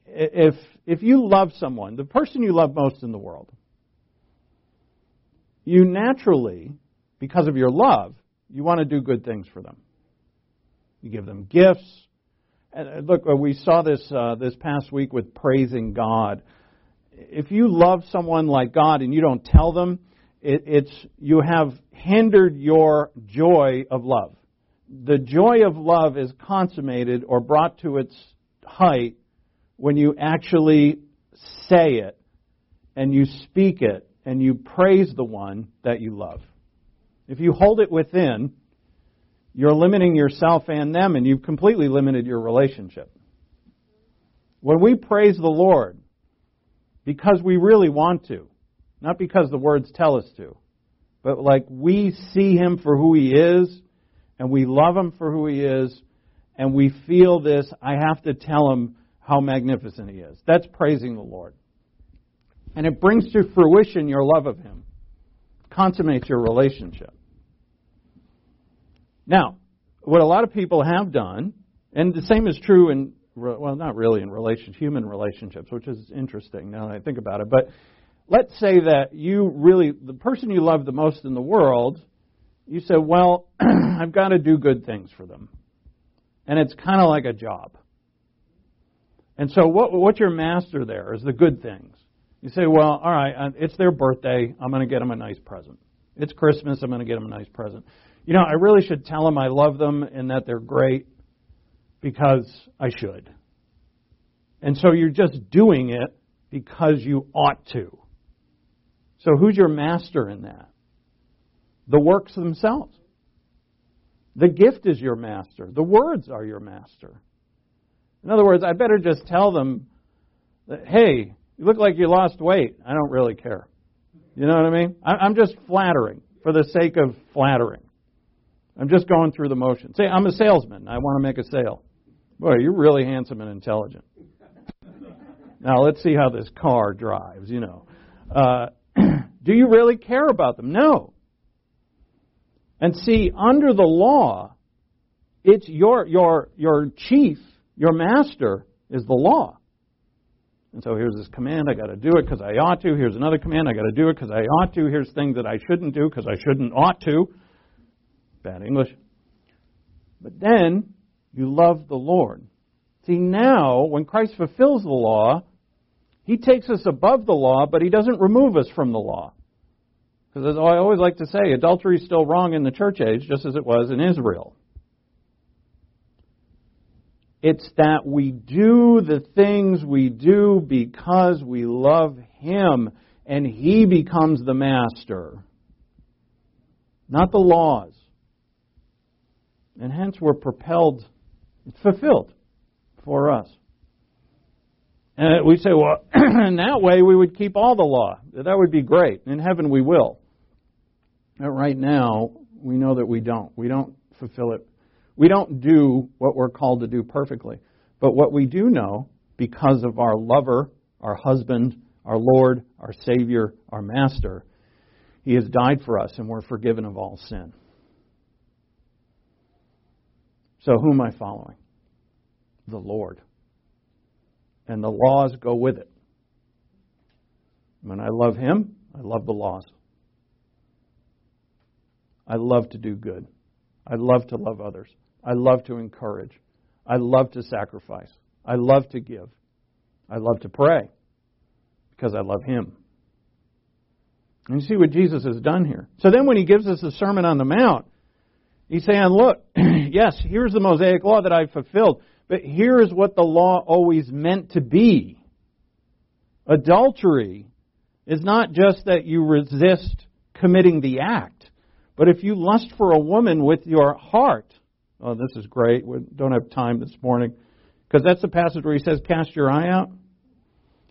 if if you love someone, the person you love most in the world, you naturally, because of your love, you want to do good things for them. You give them gifts. And look, we saw this uh, this past week with praising God. If you love someone like God and you don't tell them, it, it's you have hindered your joy of love. The joy of love is consummated or brought to its height when you actually say it and you speak it and you praise the one that you love. If you hold it within, you're limiting yourself and them, and you've completely limited your relationship. When we praise the Lord, because we really want to, not because the words tell us to, but like we see Him for who He is, and we love Him for who He is, and we feel this, I have to tell Him how magnificent He is. That's praising the Lord. And it brings to fruition your love of Him, consummates your relationship. Now, what a lot of people have done, and the same is true in, well, not really in relations, human relationships, which is interesting now that I think about it, but let's say that you really, the person you love the most in the world, you say, well, <clears throat> I've got to do good things for them. And it's kind of like a job. And so what, what's your master there is the good things. You say, well, all right, uh, it's their birthday. I'm going to get them a nice present. It's Christmas. I'm going to get them a nice present. You know, I really should tell them I love them and that they're great because I should. And so you're just doing it because you ought to. So who's your master in that? The works themselves. The gift is your master. The words are your master. In other words, I better just tell them that, hey, you look like you lost weight. I don't really care. You know what I mean? I'm just flattering for the sake of flattering. I'm just going through the motions. Say, I'm a salesman. I want to make a sale. Boy, you're really handsome and intelligent. Now let's see how this car drives. You know, uh, <clears throat> do you really care about them? No. And see, under the law, it's your your your chief, your master is the law. And so here's this command, I got to do it because I ought to. Here's another command, I got to do it because I ought to. Here's things that I shouldn't do because I shouldn't ought to. Bad English. But then you love the Lord. See, now, when Christ fulfills the law, he takes us above the law, but he doesn't remove us from the law. Because as I always like to say, adultery is still wrong in the church age, just as it was in Israel. It's that we do the things we do because we love Him, and He becomes the master, not the laws. And hence we're propelled, it's fulfilled for us. And we say, well, <clears throat> in that way we would keep all the law. That would be great. In heaven we will. Right now, we know that we don't. We don't fulfill it we don't do what we're called to do perfectly. But what we do know, because of our lover, our husband, our Lord, our Savior, our Master, He has died for us and we're forgiven of all sin. So who am I following? The Lord. And the laws go with it. When I love Him, I love the laws. I love to do good. I love to love others. I love to encourage. I love to sacrifice. I love to give. I love to pray because I love Him. And you see what Jesus has done here. So then when He gives us the Sermon on the Mount, He's saying, look, <clears throat> yes, here's the Mosaic law that I've fulfilled, but here's what the law always meant to be. Adultery is not just that you resist committing the act, but if you lust for a woman with your heart, oh, this is great. We don't have time this morning because that's the passage where he says, cast your eye out.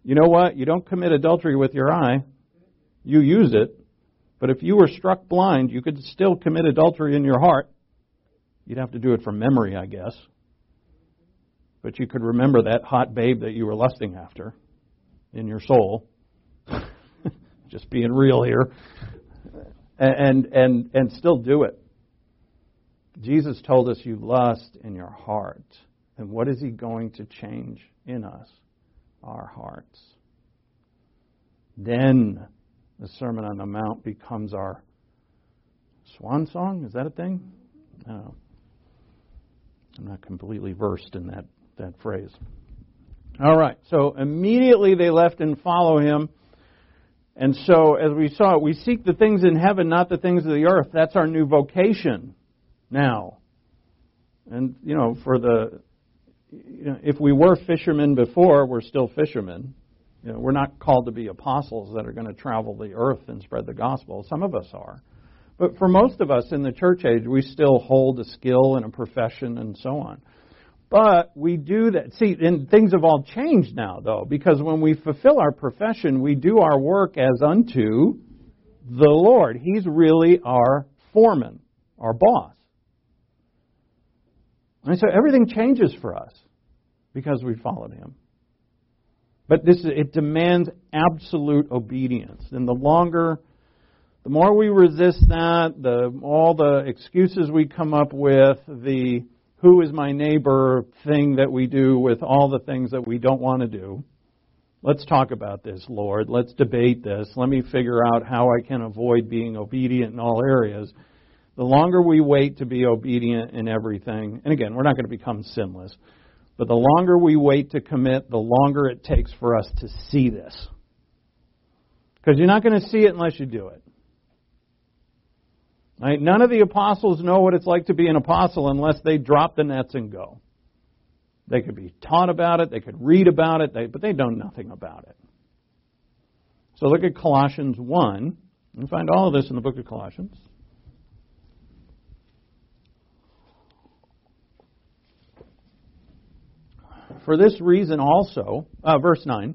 You know what? You don't commit adultery with your eye. You use it. But if you were struck blind, you could still commit adultery in your heart. You'd have to do it from memory, I guess. But you could remember that hot babe that you were lusting after in your soul. <laughs> Just being real here. And, and, and still do it. Jesus told us you lust in your heart. And what is he going to change in us? Our hearts. Then the Sermon on the Mount becomes our swan song. Is that a thing? No. I'm not completely versed in that, that phrase. All right. So immediately they left and follow him. And so, as we saw, we seek the things in heaven, not the things of the earth. That's our new vocation now. And, you know, for the, you know, if we were fishermen before, we're still fishermen. You know, we're not called to be apostles that are going to travel the earth and spread the gospel. Some of us are. But for most of us in the church age, we still hold a skill and a profession and so on. But we do that. See, and things have all changed now, though, because when we fulfill our profession, we do our work as unto the Lord. He's really our foreman, our boss. And so everything changes for us because we followed him. But this it demands absolute obedience. And the longer the more we resist that, the all the excuses we come up with, the who is my neighbor thing that we do with all the things that we don't want to do. Let's talk about this, Lord. Let's debate this. Let me figure out how I can avoid being obedient in all areas. The longer we wait to be obedient in everything, and again, we're not going to become sinless, but the longer we wait to commit, the longer it takes for us to see this. Because you're not going to see it unless you do it. Right? None of the apostles know what it's like to be an apostle unless they drop the nets and go. They could be taught about it, they could read about it, they, but they know nothing about it. So look at Colossians 1. You find all of this in the book of Colossians. For this reason also, uh, verse 9.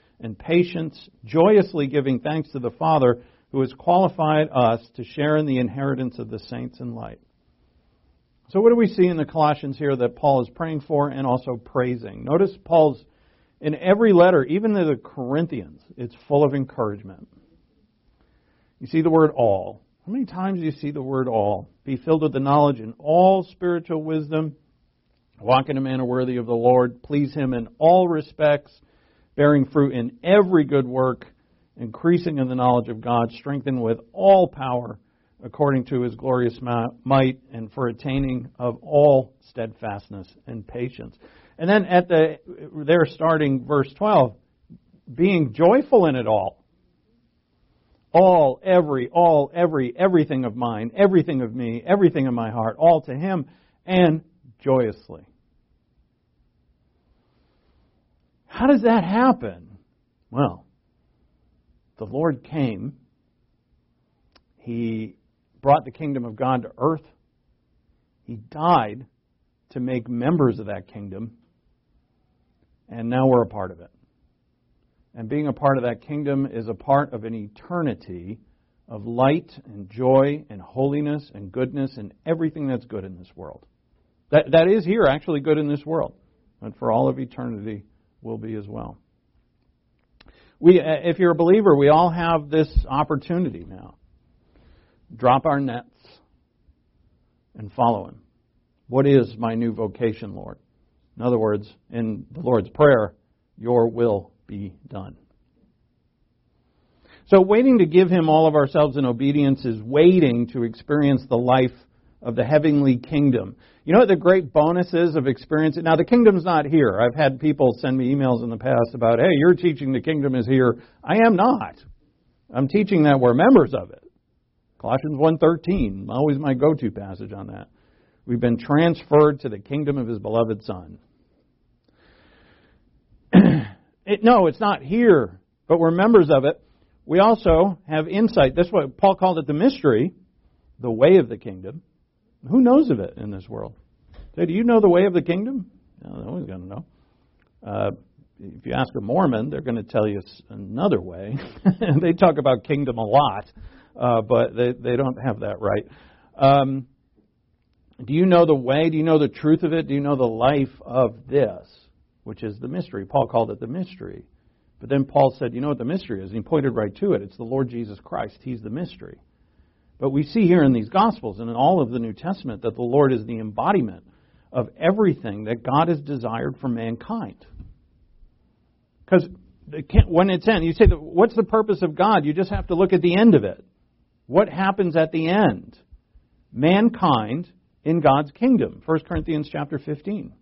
and patience, joyously giving thanks to the Father who has qualified us to share in the inheritance of the saints in light. So, what do we see in the Colossians here that Paul is praying for and also praising? Notice Paul's, in every letter, even to the Corinthians, it's full of encouragement. You see the word all. How many times do you see the word all? Be filled with the knowledge in all spiritual wisdom, walk in a manner worthy of the Lord, please Him in all respects bearing fruit in every good work, increasing in the knowledge of God, strengthened with all power according to his glorious might, and for attaining of all steadfastness and patience. And then at the there starting verse 12, being joyful in it all. All, every, all, every, everything of mine, everything of me, everything of my heart, all to him, and joyously. How does that happen? Well, the Lord came. He brought the kingdom of God to earth. He died to make members of that kingdom. And now we're a part of it. And being a part of that kingdom is a part of an eternity of light and joy and holiness and goodness and everything that's good in this world. That, that is here actually good in this world, but for all of eternity will be as well. We, uh, if you're a believer, we all have this opportunity now. Drop our nets and follow Him. What is my new vocation, Lord? In other words, in the Lord's Prayer, Your will be done. So, waiting to give Him all of ourselves in obedience is waiting to experience the life of the heavenly kingdom. You know what the great bonus is of experiencing? Now, the kingdom's not here. I've had people send me emails in the past about, hey, you're teaching the kingdom is here. I am not. I'm teaching that we're members of it. Colossians 1.13, always my go-to passage on that. We've been transferred to the kingdom of his beloved Son. <clears throat> it, no, it's not here, but we're members of it. We also have insight. That's what Paul called it the mystery, the way of the kingdom. Who knows of it in this world? Say, do you know the way of the kingdom? No, one's going to know. Uh, if you ask a Mormon, they're going to tell you another way. <laughs> they talk about kingdom a lot, uh, but they, they don't have that right. Um, do you know the way? Do you know the truth of it? Do you know the life of this, which is the mystery? Paul called it the mystery. But then Paul said, you know what the mystery is? And he pointed right to it. It's the Lord Jesus Christ. He's the mystery. But we see here in these Gospels and in all of the New Testament that the Lord is the embodiment of everything that God has desired for mankind. Because when it's in, you say, what's the purpose of God? You just have to look at the end of it. What happens at the end? Mankind in God's kingdom. 1 Corinthians chapter 15.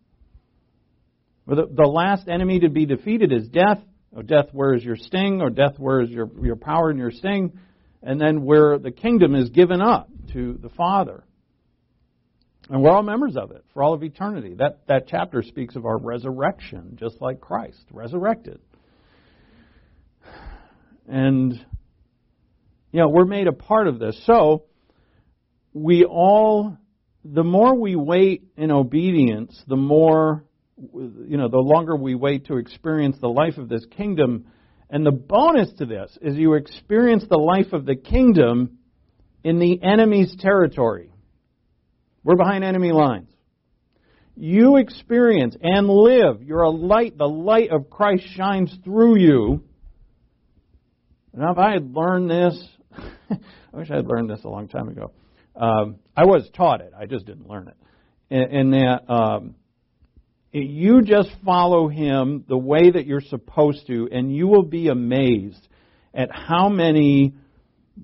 The, the last enemy to be defeated is death. Oh, death, where is your sting? Or death, where is your, your power and your sting? And then where the kingdom is given up to the Father. And we're all members of it for all of eternity. That, that chapter speaks of our resurrection, just like Christ, resurrected. And, you know, we're made a part of this. So, we all, the more we wait in obedience, the more, you know, the longer we wait to experience the life of this kingdom, and the bonus to this is you experience the life of the kingdom in the enemy's territory. We're behind enemy lines. You experience and live. You're a light. The light of Christ shines through you. Now, if I had learned this, <laughs> I wish I had learned this a long time ago. Um, I was taught it. I just didn't learn it. And, and that um, you just follow him the way that you're supposed to, and you will be amazed at how many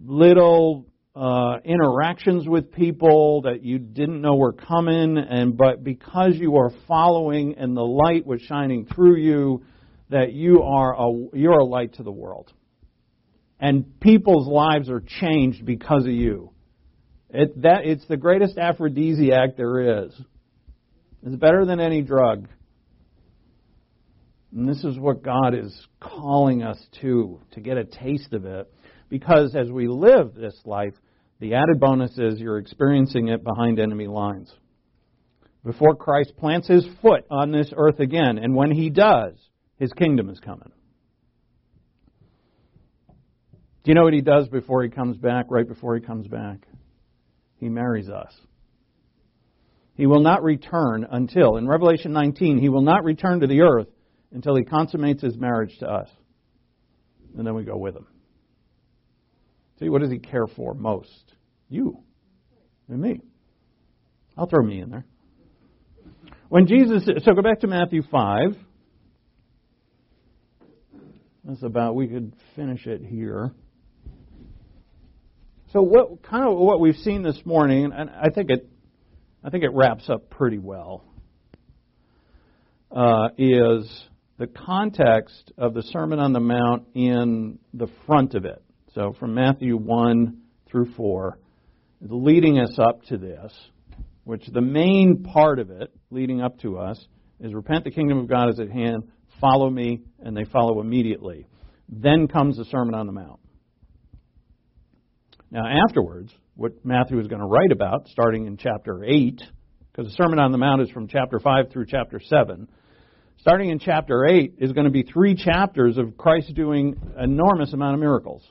little uh, interactions with people that you didn't know were coming, and but because you are following and the light was shining through you, that you are a you're a light to the world, and people's lives are changed because of you. It, that it's the greatest aphrodisiac there is. It's better than any drug. And this is what God is calling us to, to get a taste of it. Because as we live this life, the added bonus is you're experiencing it behind enemy lines. Before Christ plants his foot on this earth again, and when he does, his kingdom is coming. Do you know what he does before he comes back, right before he comes back? He marries us. He will not return until, in Revelation 19, he will not return to the earth until he consummates his marriage to us. And then we go with him. See, what does he care for most? You and me. I'll throw me in there. When Jesus, so go back to Matthew 5. That's about, we could finish it here. So what kind of what we've seen this morning, and I think it I think it wraps up pretty well, uh, is the context of the Sermon on the Mount in the front of it. So from Matthew 1 through 4, leading us up to this, which the main part of it, leading up to us, is repent, the kingdom of God is at hand, follow me, and they follow immediately. Then comes the Sermon on the Mount. Now, afterwards, what Matthew is going to write about, starting in chapter 8, because the Sermon on the Mount is from chapter 5 through chapter 7. Starting in chapter 8 is going to be three chapters of Christ doing enormous amount of miracles.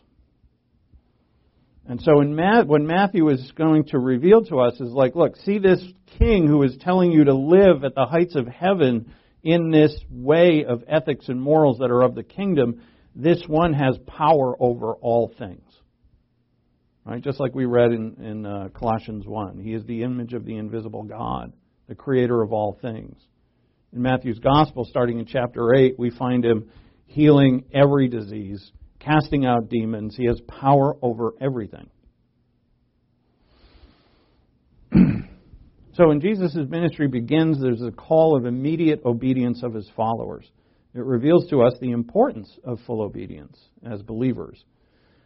And so in Ma- what Matthew is going to reveal to us is like, look, see this king who is telling you to live at the heights of heaven in this way of ethics and morals that are of the kingdom. This one has power over all things. Right? Just like we read in, in uh, Colossians 1. He is the image of the invisible God, the creator of all things. In Matthew's Gospel, starting in chapter 8, we find him healing every disease, casting out demons. He has power over everything. <clears throat> so when Jesus' ministry begins, there's a call of immediate obedience of his followers. It reveals to us the importance of full obedience as believers.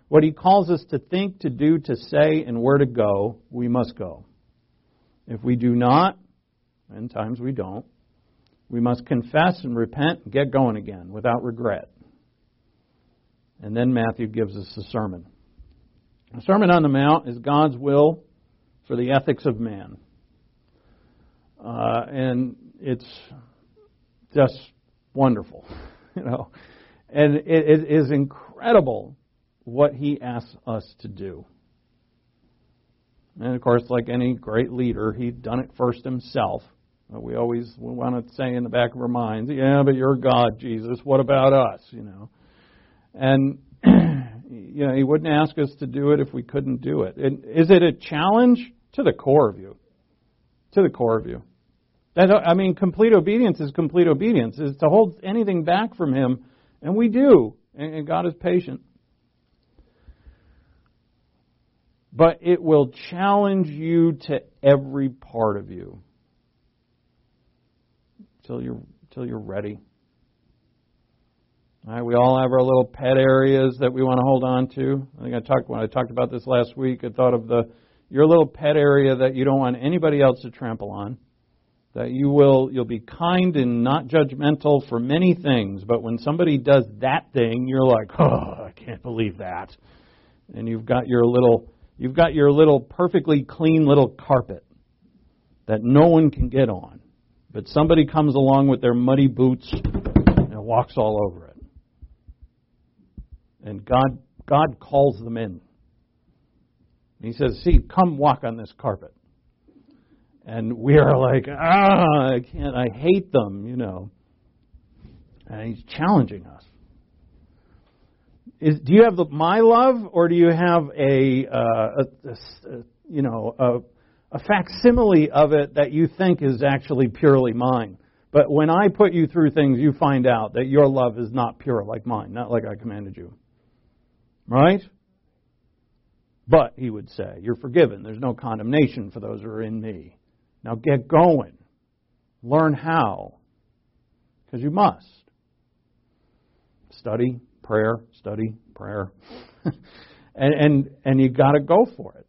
What he calls us to think, to do, to say, and where to go, we must go. If we do not, and times we don't, we must confess and repent and get going again without regret. And then Matthew gives us a sermon. The Sermon on the Mount is God's will for the ethics of man. Uh, and it's just wonderful, <laughs> you know. And it, it is incredible what he asks us to do. And of course, like any great leader, he'd done it first himself. We always want to say in the back of our minds, "Yeah, but you're God, Jesus. What about us?" You know, and <clears throat> you know he wouldn't ask us to do it if we couldn't do it. And is it a challenge to the core of you? To the core of you. That I mean, complete obedience is complete obedience. Is to hold anything back from Him, and we do, and God is patient. But it will challenge you to every part of you till you're till you're ready. All right, we all have our little pet areas that we want to hold on to. I think I talked when I talked about this last week. I thought of the your little pet area that you don't want anybody else to trample on. That you will you'll be kind and not judgmental for many things, but when somebody does that thing, you're like, oh, I can't believe that. And you've got your little you've got your little perfectly clean little carpet that no one can get on. But somebody comes along with their muddy boots and walks all over it. And God, God calls them in. He says, See, come walk on this carpet. And we are like, ah, I can't, I hate them, you know. And he's challenging us. Is, do you have the, my love, or do you have a, uh, a, a, you know, a, a facsimile of it that you think is actually purely mine. But when I put you through things, you find out that your love is not pure like mine, not like I commanded you. Right? But, he would say, you're forgiven. There's no condemnation for those who are in me. Now get going. Learn how. Because you must. Study, prayer, study, prayer. <laughs> and, and, and you got to go for it.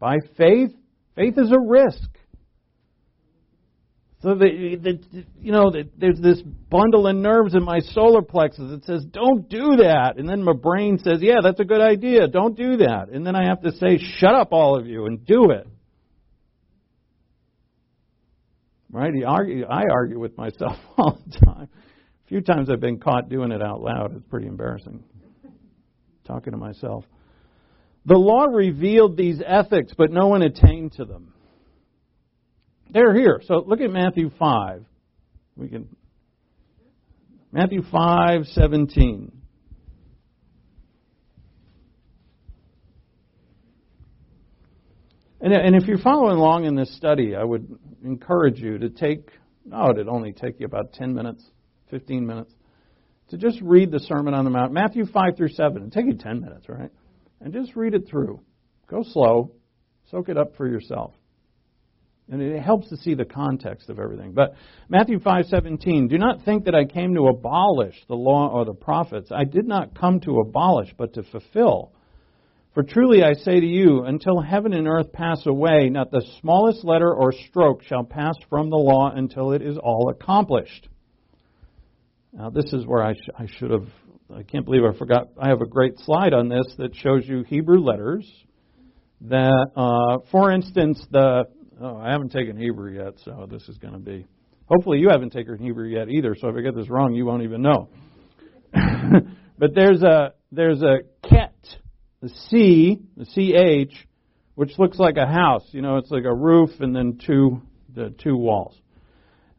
By faith, Faith is a risk. So the, the you know the, there's this bundle of nerves in my solar plexus that says don't do that, and then my brain says yeah that's a good idea, don't do that, and then I have to say shut up all of you and do it. Right? Argue, I argue with myself <laughs> all the time. Few times I've been caught doing it out loud. It's pretty embarrassing. Talking to myself. The law revealed these ethics, but no one attained to them. They're here. So look at Matthew 5. We can Matthew 5:17. And, and if you're following along in this study, I would encourage you to take, oh, it'd only take you about 10 minutes, 15 minutes, to just read the Sermon on the Mount. Matthew 5 through 7. It'll take you 10 minutes, right? and just read it through. Go slow, soak it up for yourself. And it helps to see the context of everything. But Matthew 5:17, do not think that I came to abolish the law or the prophets. I did not come to abolish, but to fulfill. For truly I say to you, until heaven and earth pass away, not the smallest letter or stroke shall pass from the law until it is all accomplished. Now, this is where I, sh- I should have I can't believe I forgot. I have a great slide on this that shows you Hebrew letters. That, uh, for instance, the oh, I haven't taken Hebrew yet, so this is going to be. Hopefully, you haven't taken Hebrew yet either. So if I get this wrong, you won't even know. <laughs> but there's a there's a ket the C, the CH, which looks like a house. You know, it's like a roof and then two, the two walls.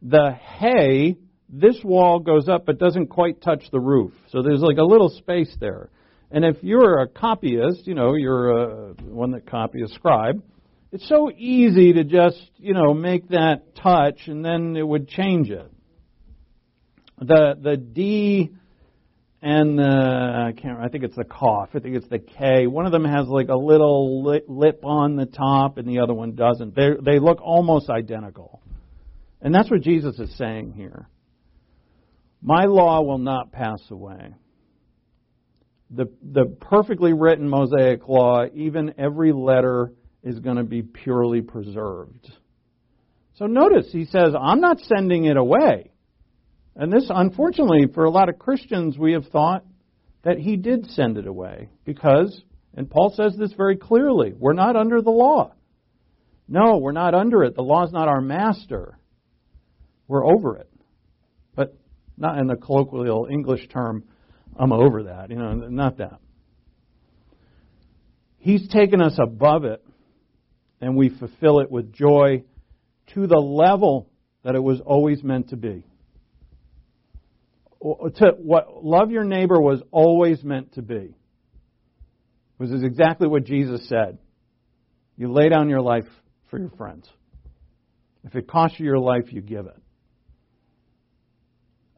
The hay, this wall goes up but doesn't quite touch the roof. So there's like a little space there. And if you're a copyist, you know, you're a, one that copy a scribe, it's so easy to just, you know, make that touch and then it would change it. The the D and the I can't I think it's the cough. I think it's the K. One of them has like a little lip on the top and the other one doesn't. They they look almost identical. And that's what Jesus is saying here. My law will not pass away. The the perfectly written Mosaic law, even every letter is going to be purely preserved. So notice he says, I'm not sending it away. And this, unfortunately, for a lot of Christians, we have thought that he did send it away because, and Paul says this very clearly, we're not under the law. No, we're not under it. The law is not our master. We're over it. Not in the colloquial English term, I'm over that. You know, not that. He's taken us above it and we fulfill it with joy to the level that it was always meant to be. To what love your neighbor was always meant to be. This is exactly what Jesus said. You lay down your life for your friends. If it costs you your life, you give it.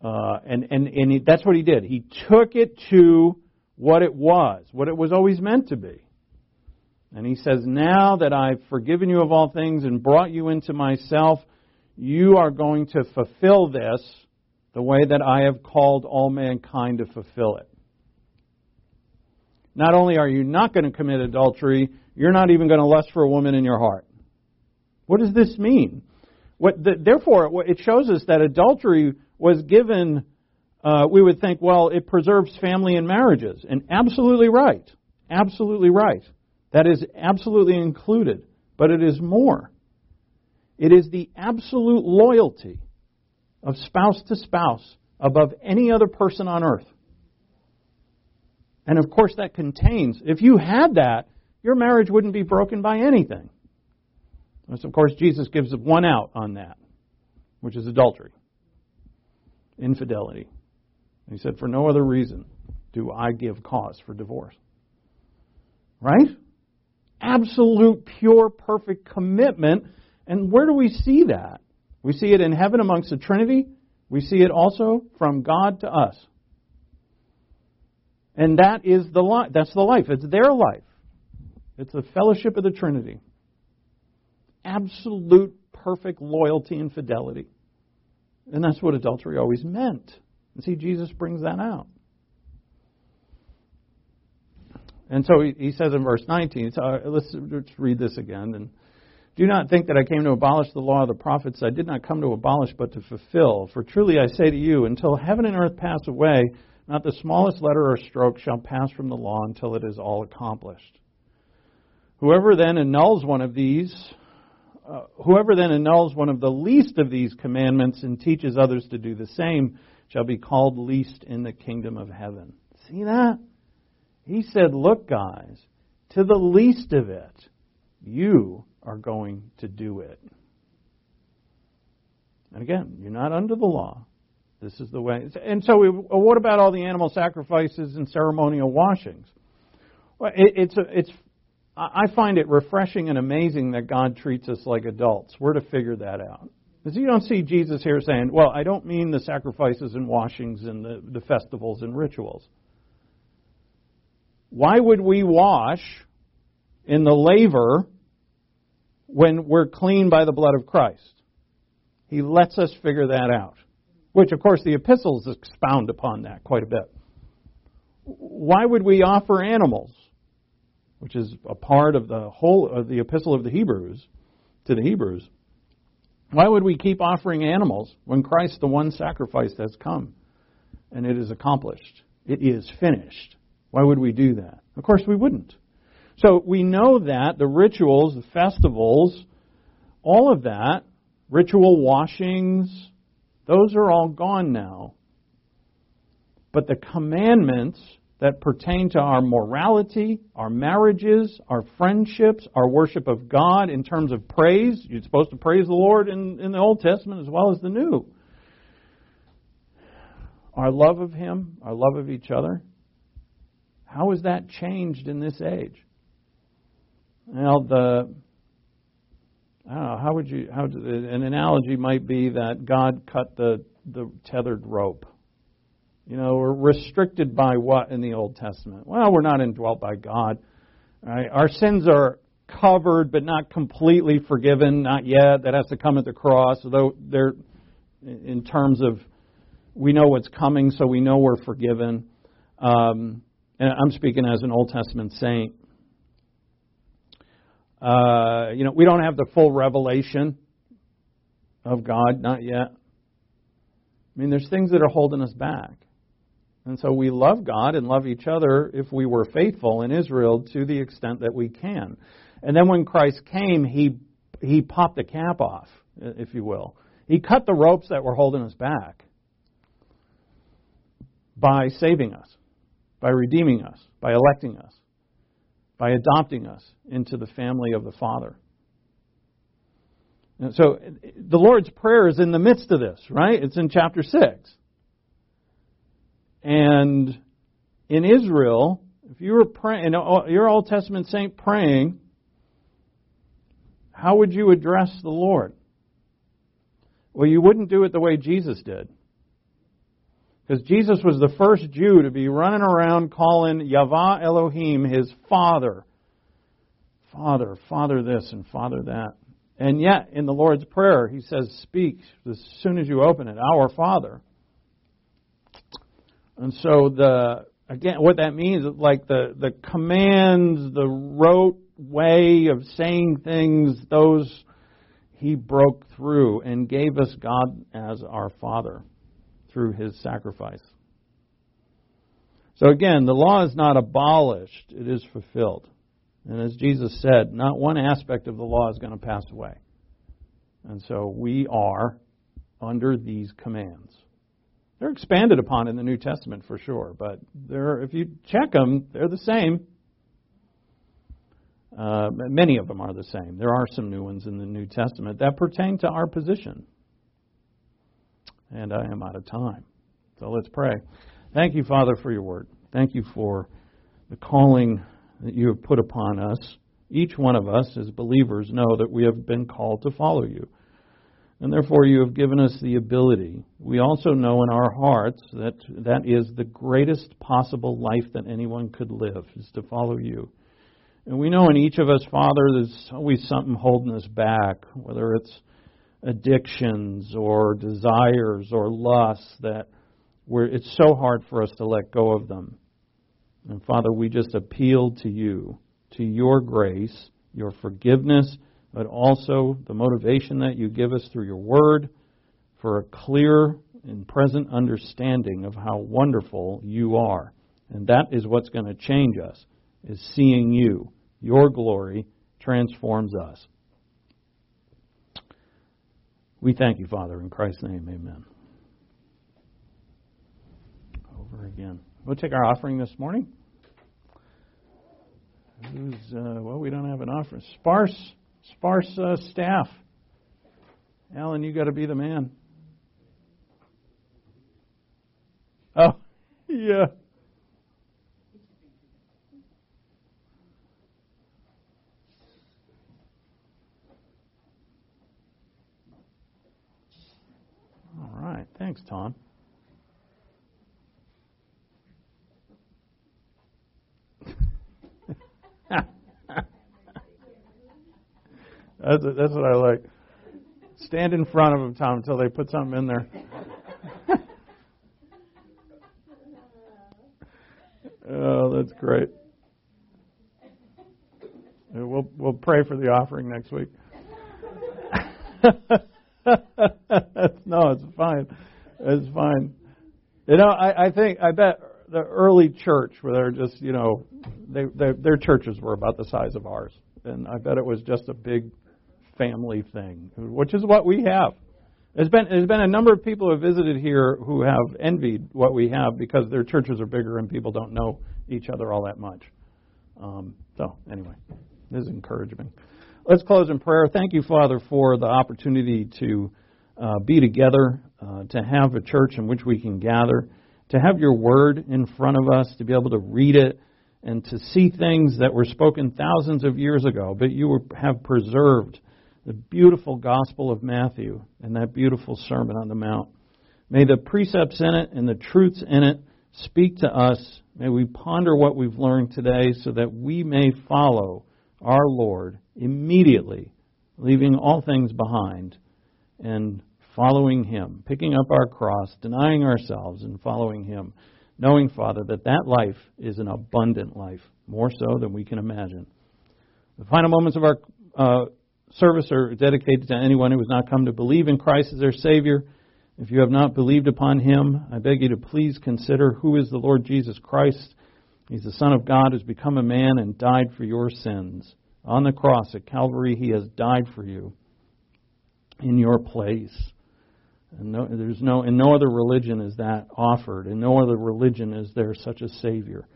Uh, and and, and he, that's what he did. He took it to what it was, what it was always meant to be. And he says, Now that I've forgiven you of all things and brought you into myself, you are going to fulfill this the way that I have called all mankind to fulfill it. Not only are you not going to commit adultery, you're not even going to lust for a woman in your heart. What does this mean? What the, therefore, it shows us that adultery was given, uh, we would think, well, it preserves family and marriages. And absolutely right. Absolutely right. That is absolutely included, but it is more. It is the absolute loyalty of spouse to spouse above any other person on earth. And of course, that contains, if you had that, your marriage wouldn't be broken by anything. of course, Jesus gives one out on that, which is adultery, infidelity. He said, For no other reason do I give cause for divorce. Right? absolute, pure, perfect commitment. And where do we see that? We see it in heaven amongst the Trinity. We see it also from God to us. And that is the life. That's the life. It's their life. It's the fellowship of the Trinity. Absolute, perfect loyalty and fidelity. And that's what adultery always meant. And see, Jesus brings that out. And so he, he says in verse 19, so uh, let's, let's read this again. And do not think that I came to abolish the law of the prophets. I did not come to abolish, but to fulfill. For truly I say to you, until heaven and earth pass away, not the smallest letter or stroke shall pass from the law until it is all accomplished. Whoever then annuls one of these, uh, whoever then annuls one of the least of these commandments and teaches others to do the same shall be called least in the kingdom of heaven. See that? He said, Look, guys, to the least of it, you are going to do it. And again, you're not under the law. This is the way. And so, we, what about all the animal sacrifices and ceremonial washings? Well, it, it's a, it's. I find it refreshing and amazing that God treats us like adults. We're to figure that out. Because you don't see Jesus here saying, "Well, I don't mean the sacrifices and washings and the, the festivals and rituals." Why would we wash in the laver when we're clean by the blood of Christ? He lets us figure that out. Which, of course, the epistles expound upon that quite a bit. Why would we offer animals, which is a part of the whole of the epistle of the Hebrews to the Hebrews? Why would we keep offering animals when Christ, the one sacrifice, has come and it is accomplished? It is finished. Why would we do that? Of course, we wouldn't. So we know that the rituals, the festivals, all of that, ritual washings, those are all gone now. But the commandments that pertain to our morality, our marriages, our friendships, our worship of God in terms of praise. You're supposed to praise the Lord in, in the Old Testament as well as the New. Our love of Him, our love of each other. How has that changed in this age? Well, the I don't know, how would you how an analogy might be that God cut the the tethered rope. You know, we're restricted by what in the Old Testament? Well, we're not indwelt by God. Right? Our sins are covered but not completely forgiven, not yet. That has to come at the cross, although they're in terms of we know what's coming, so we know we're forgiven. Um, and I'm speaking as an Old Testament saint. Uh, you know, we don't have the full revelation of God, not yet. I mean, there's things that are holding us back. And so we love God and love each other if we were faithful in Israel to the extent that we can. And then when Christ came, he, he popped the cap off, if you will. He cut the ropes that were holding us back by saving us, by redeeming us, by electing us, by adopting us into the family of the Father. And so the Lord's Prayer is in the midst of this, right? It's in chapter 6. And in Israel, if you were praying, your Old Testament saint praying, how would you address the Lord? Well, you wouldn't do it the way Jesus did. Because Jesus was the first Jew to be running around calling Yahweh Elohim his Father. Father, Father this and Father that. And yet, in the Lord's Prayer, he says, Speak as soon as you open it, Our Father. And so, the again, what that means is like the, the commands, the rote way of saying things, those he broke through and gave us God as our Father through his sacrifice. So again, the law is not abolished, it is fulfilled. And as Jesus said, not one aspect of the law is going to pass away. And so we are under these commands. They're expanded upon in the New Testament for sure, but they're, if you check them, they're the same. Uh, many of them are the same. There are some new ones in the New Testament that pertain to our position. And I am out of time. So let's pray. Thank you, Father, for your word. Thank you for the calling that you have put upon us. Each one of us, as believers, know that we have been called to follow you. And therefore, you have given us the ability. We also know in our hearts that that is the greatest possible life that anyone could live, is to follow you. And we know in each of us, Father, there's always something holding us back, whether it's addictions or desires or lusts that where it's so hard for us to let go of them. And Father, we just appeal to you, to your grace, your forgiveness, but also the motivation that you give us through your word for a clear and present understanding of how wonderful you are. And that is what's going to change us, is seeing you. Your glory transforms us. We thank you, Father, in Christ's name, amen. Over again. We'll take our offering this morning. Uh, well, we don't have an offering. Sparse, sparse uh, staff. Alan, you got to be the man. Oh, <laughs> yeah. All right. Thanks, Tom. <laughs> That's, that's what I like. Stand in front of them, Tom, until they put something in there. <laughs> oh, that's great. We'll we'll pray for the offering next week. <laughs> no, it's fine. It's fine. You know, I, I think I bet the early church, where they're just you know, they, they, their churches were about the size of ours, and I bet it was just a big family thing, which is what we have. There's been, there's been a number of people who have visited here who have envied what we have because their churches are bigger and people don't know each other all that much. Um, so, anyway, this is encouraging. Let's close in prayer. Thank you, Father, for the opportunity to uh, be together, uh, to have a church in which we can gather, to have your word in front of us, to be able to read it, and to see things that were spoken thousands of years ago, but you have preserved the beautiful Gospel of Matthew and that beautiful Sermon on the Mount. May the precepts in it and the truths in it speak to us. May we ponder what we've learned today so that we may follow our Lord immediately, leaving all things behind and following Him, picking up our cross, denying ourselves, and following Him, knowing, Father, that that life is an abundant life, more so than we can imagine. The final moments of our uh, service are dedicated to anyone who has not come to believe in Christ as their Savior. If you have not believed upon Him, I beg you to please consider who is the Lord Jesus Christ. He's the Son of God who's become a man and died for your sins. On the cross at Calvary, He has died for you in your place. And no, there's no, in no other religion is that offered. In no other religion is there such a Savior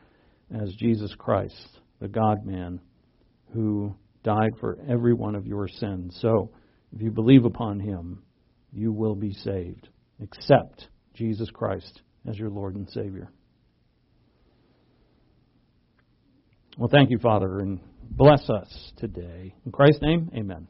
as Jesus Christ, the God man, who died for every one of your sins. So, if you believe upon him, you will be saved. Accept Jesus Christ as your Lord and Savior. Well, thank you, Father, and bless us today. In Christ's name, amen.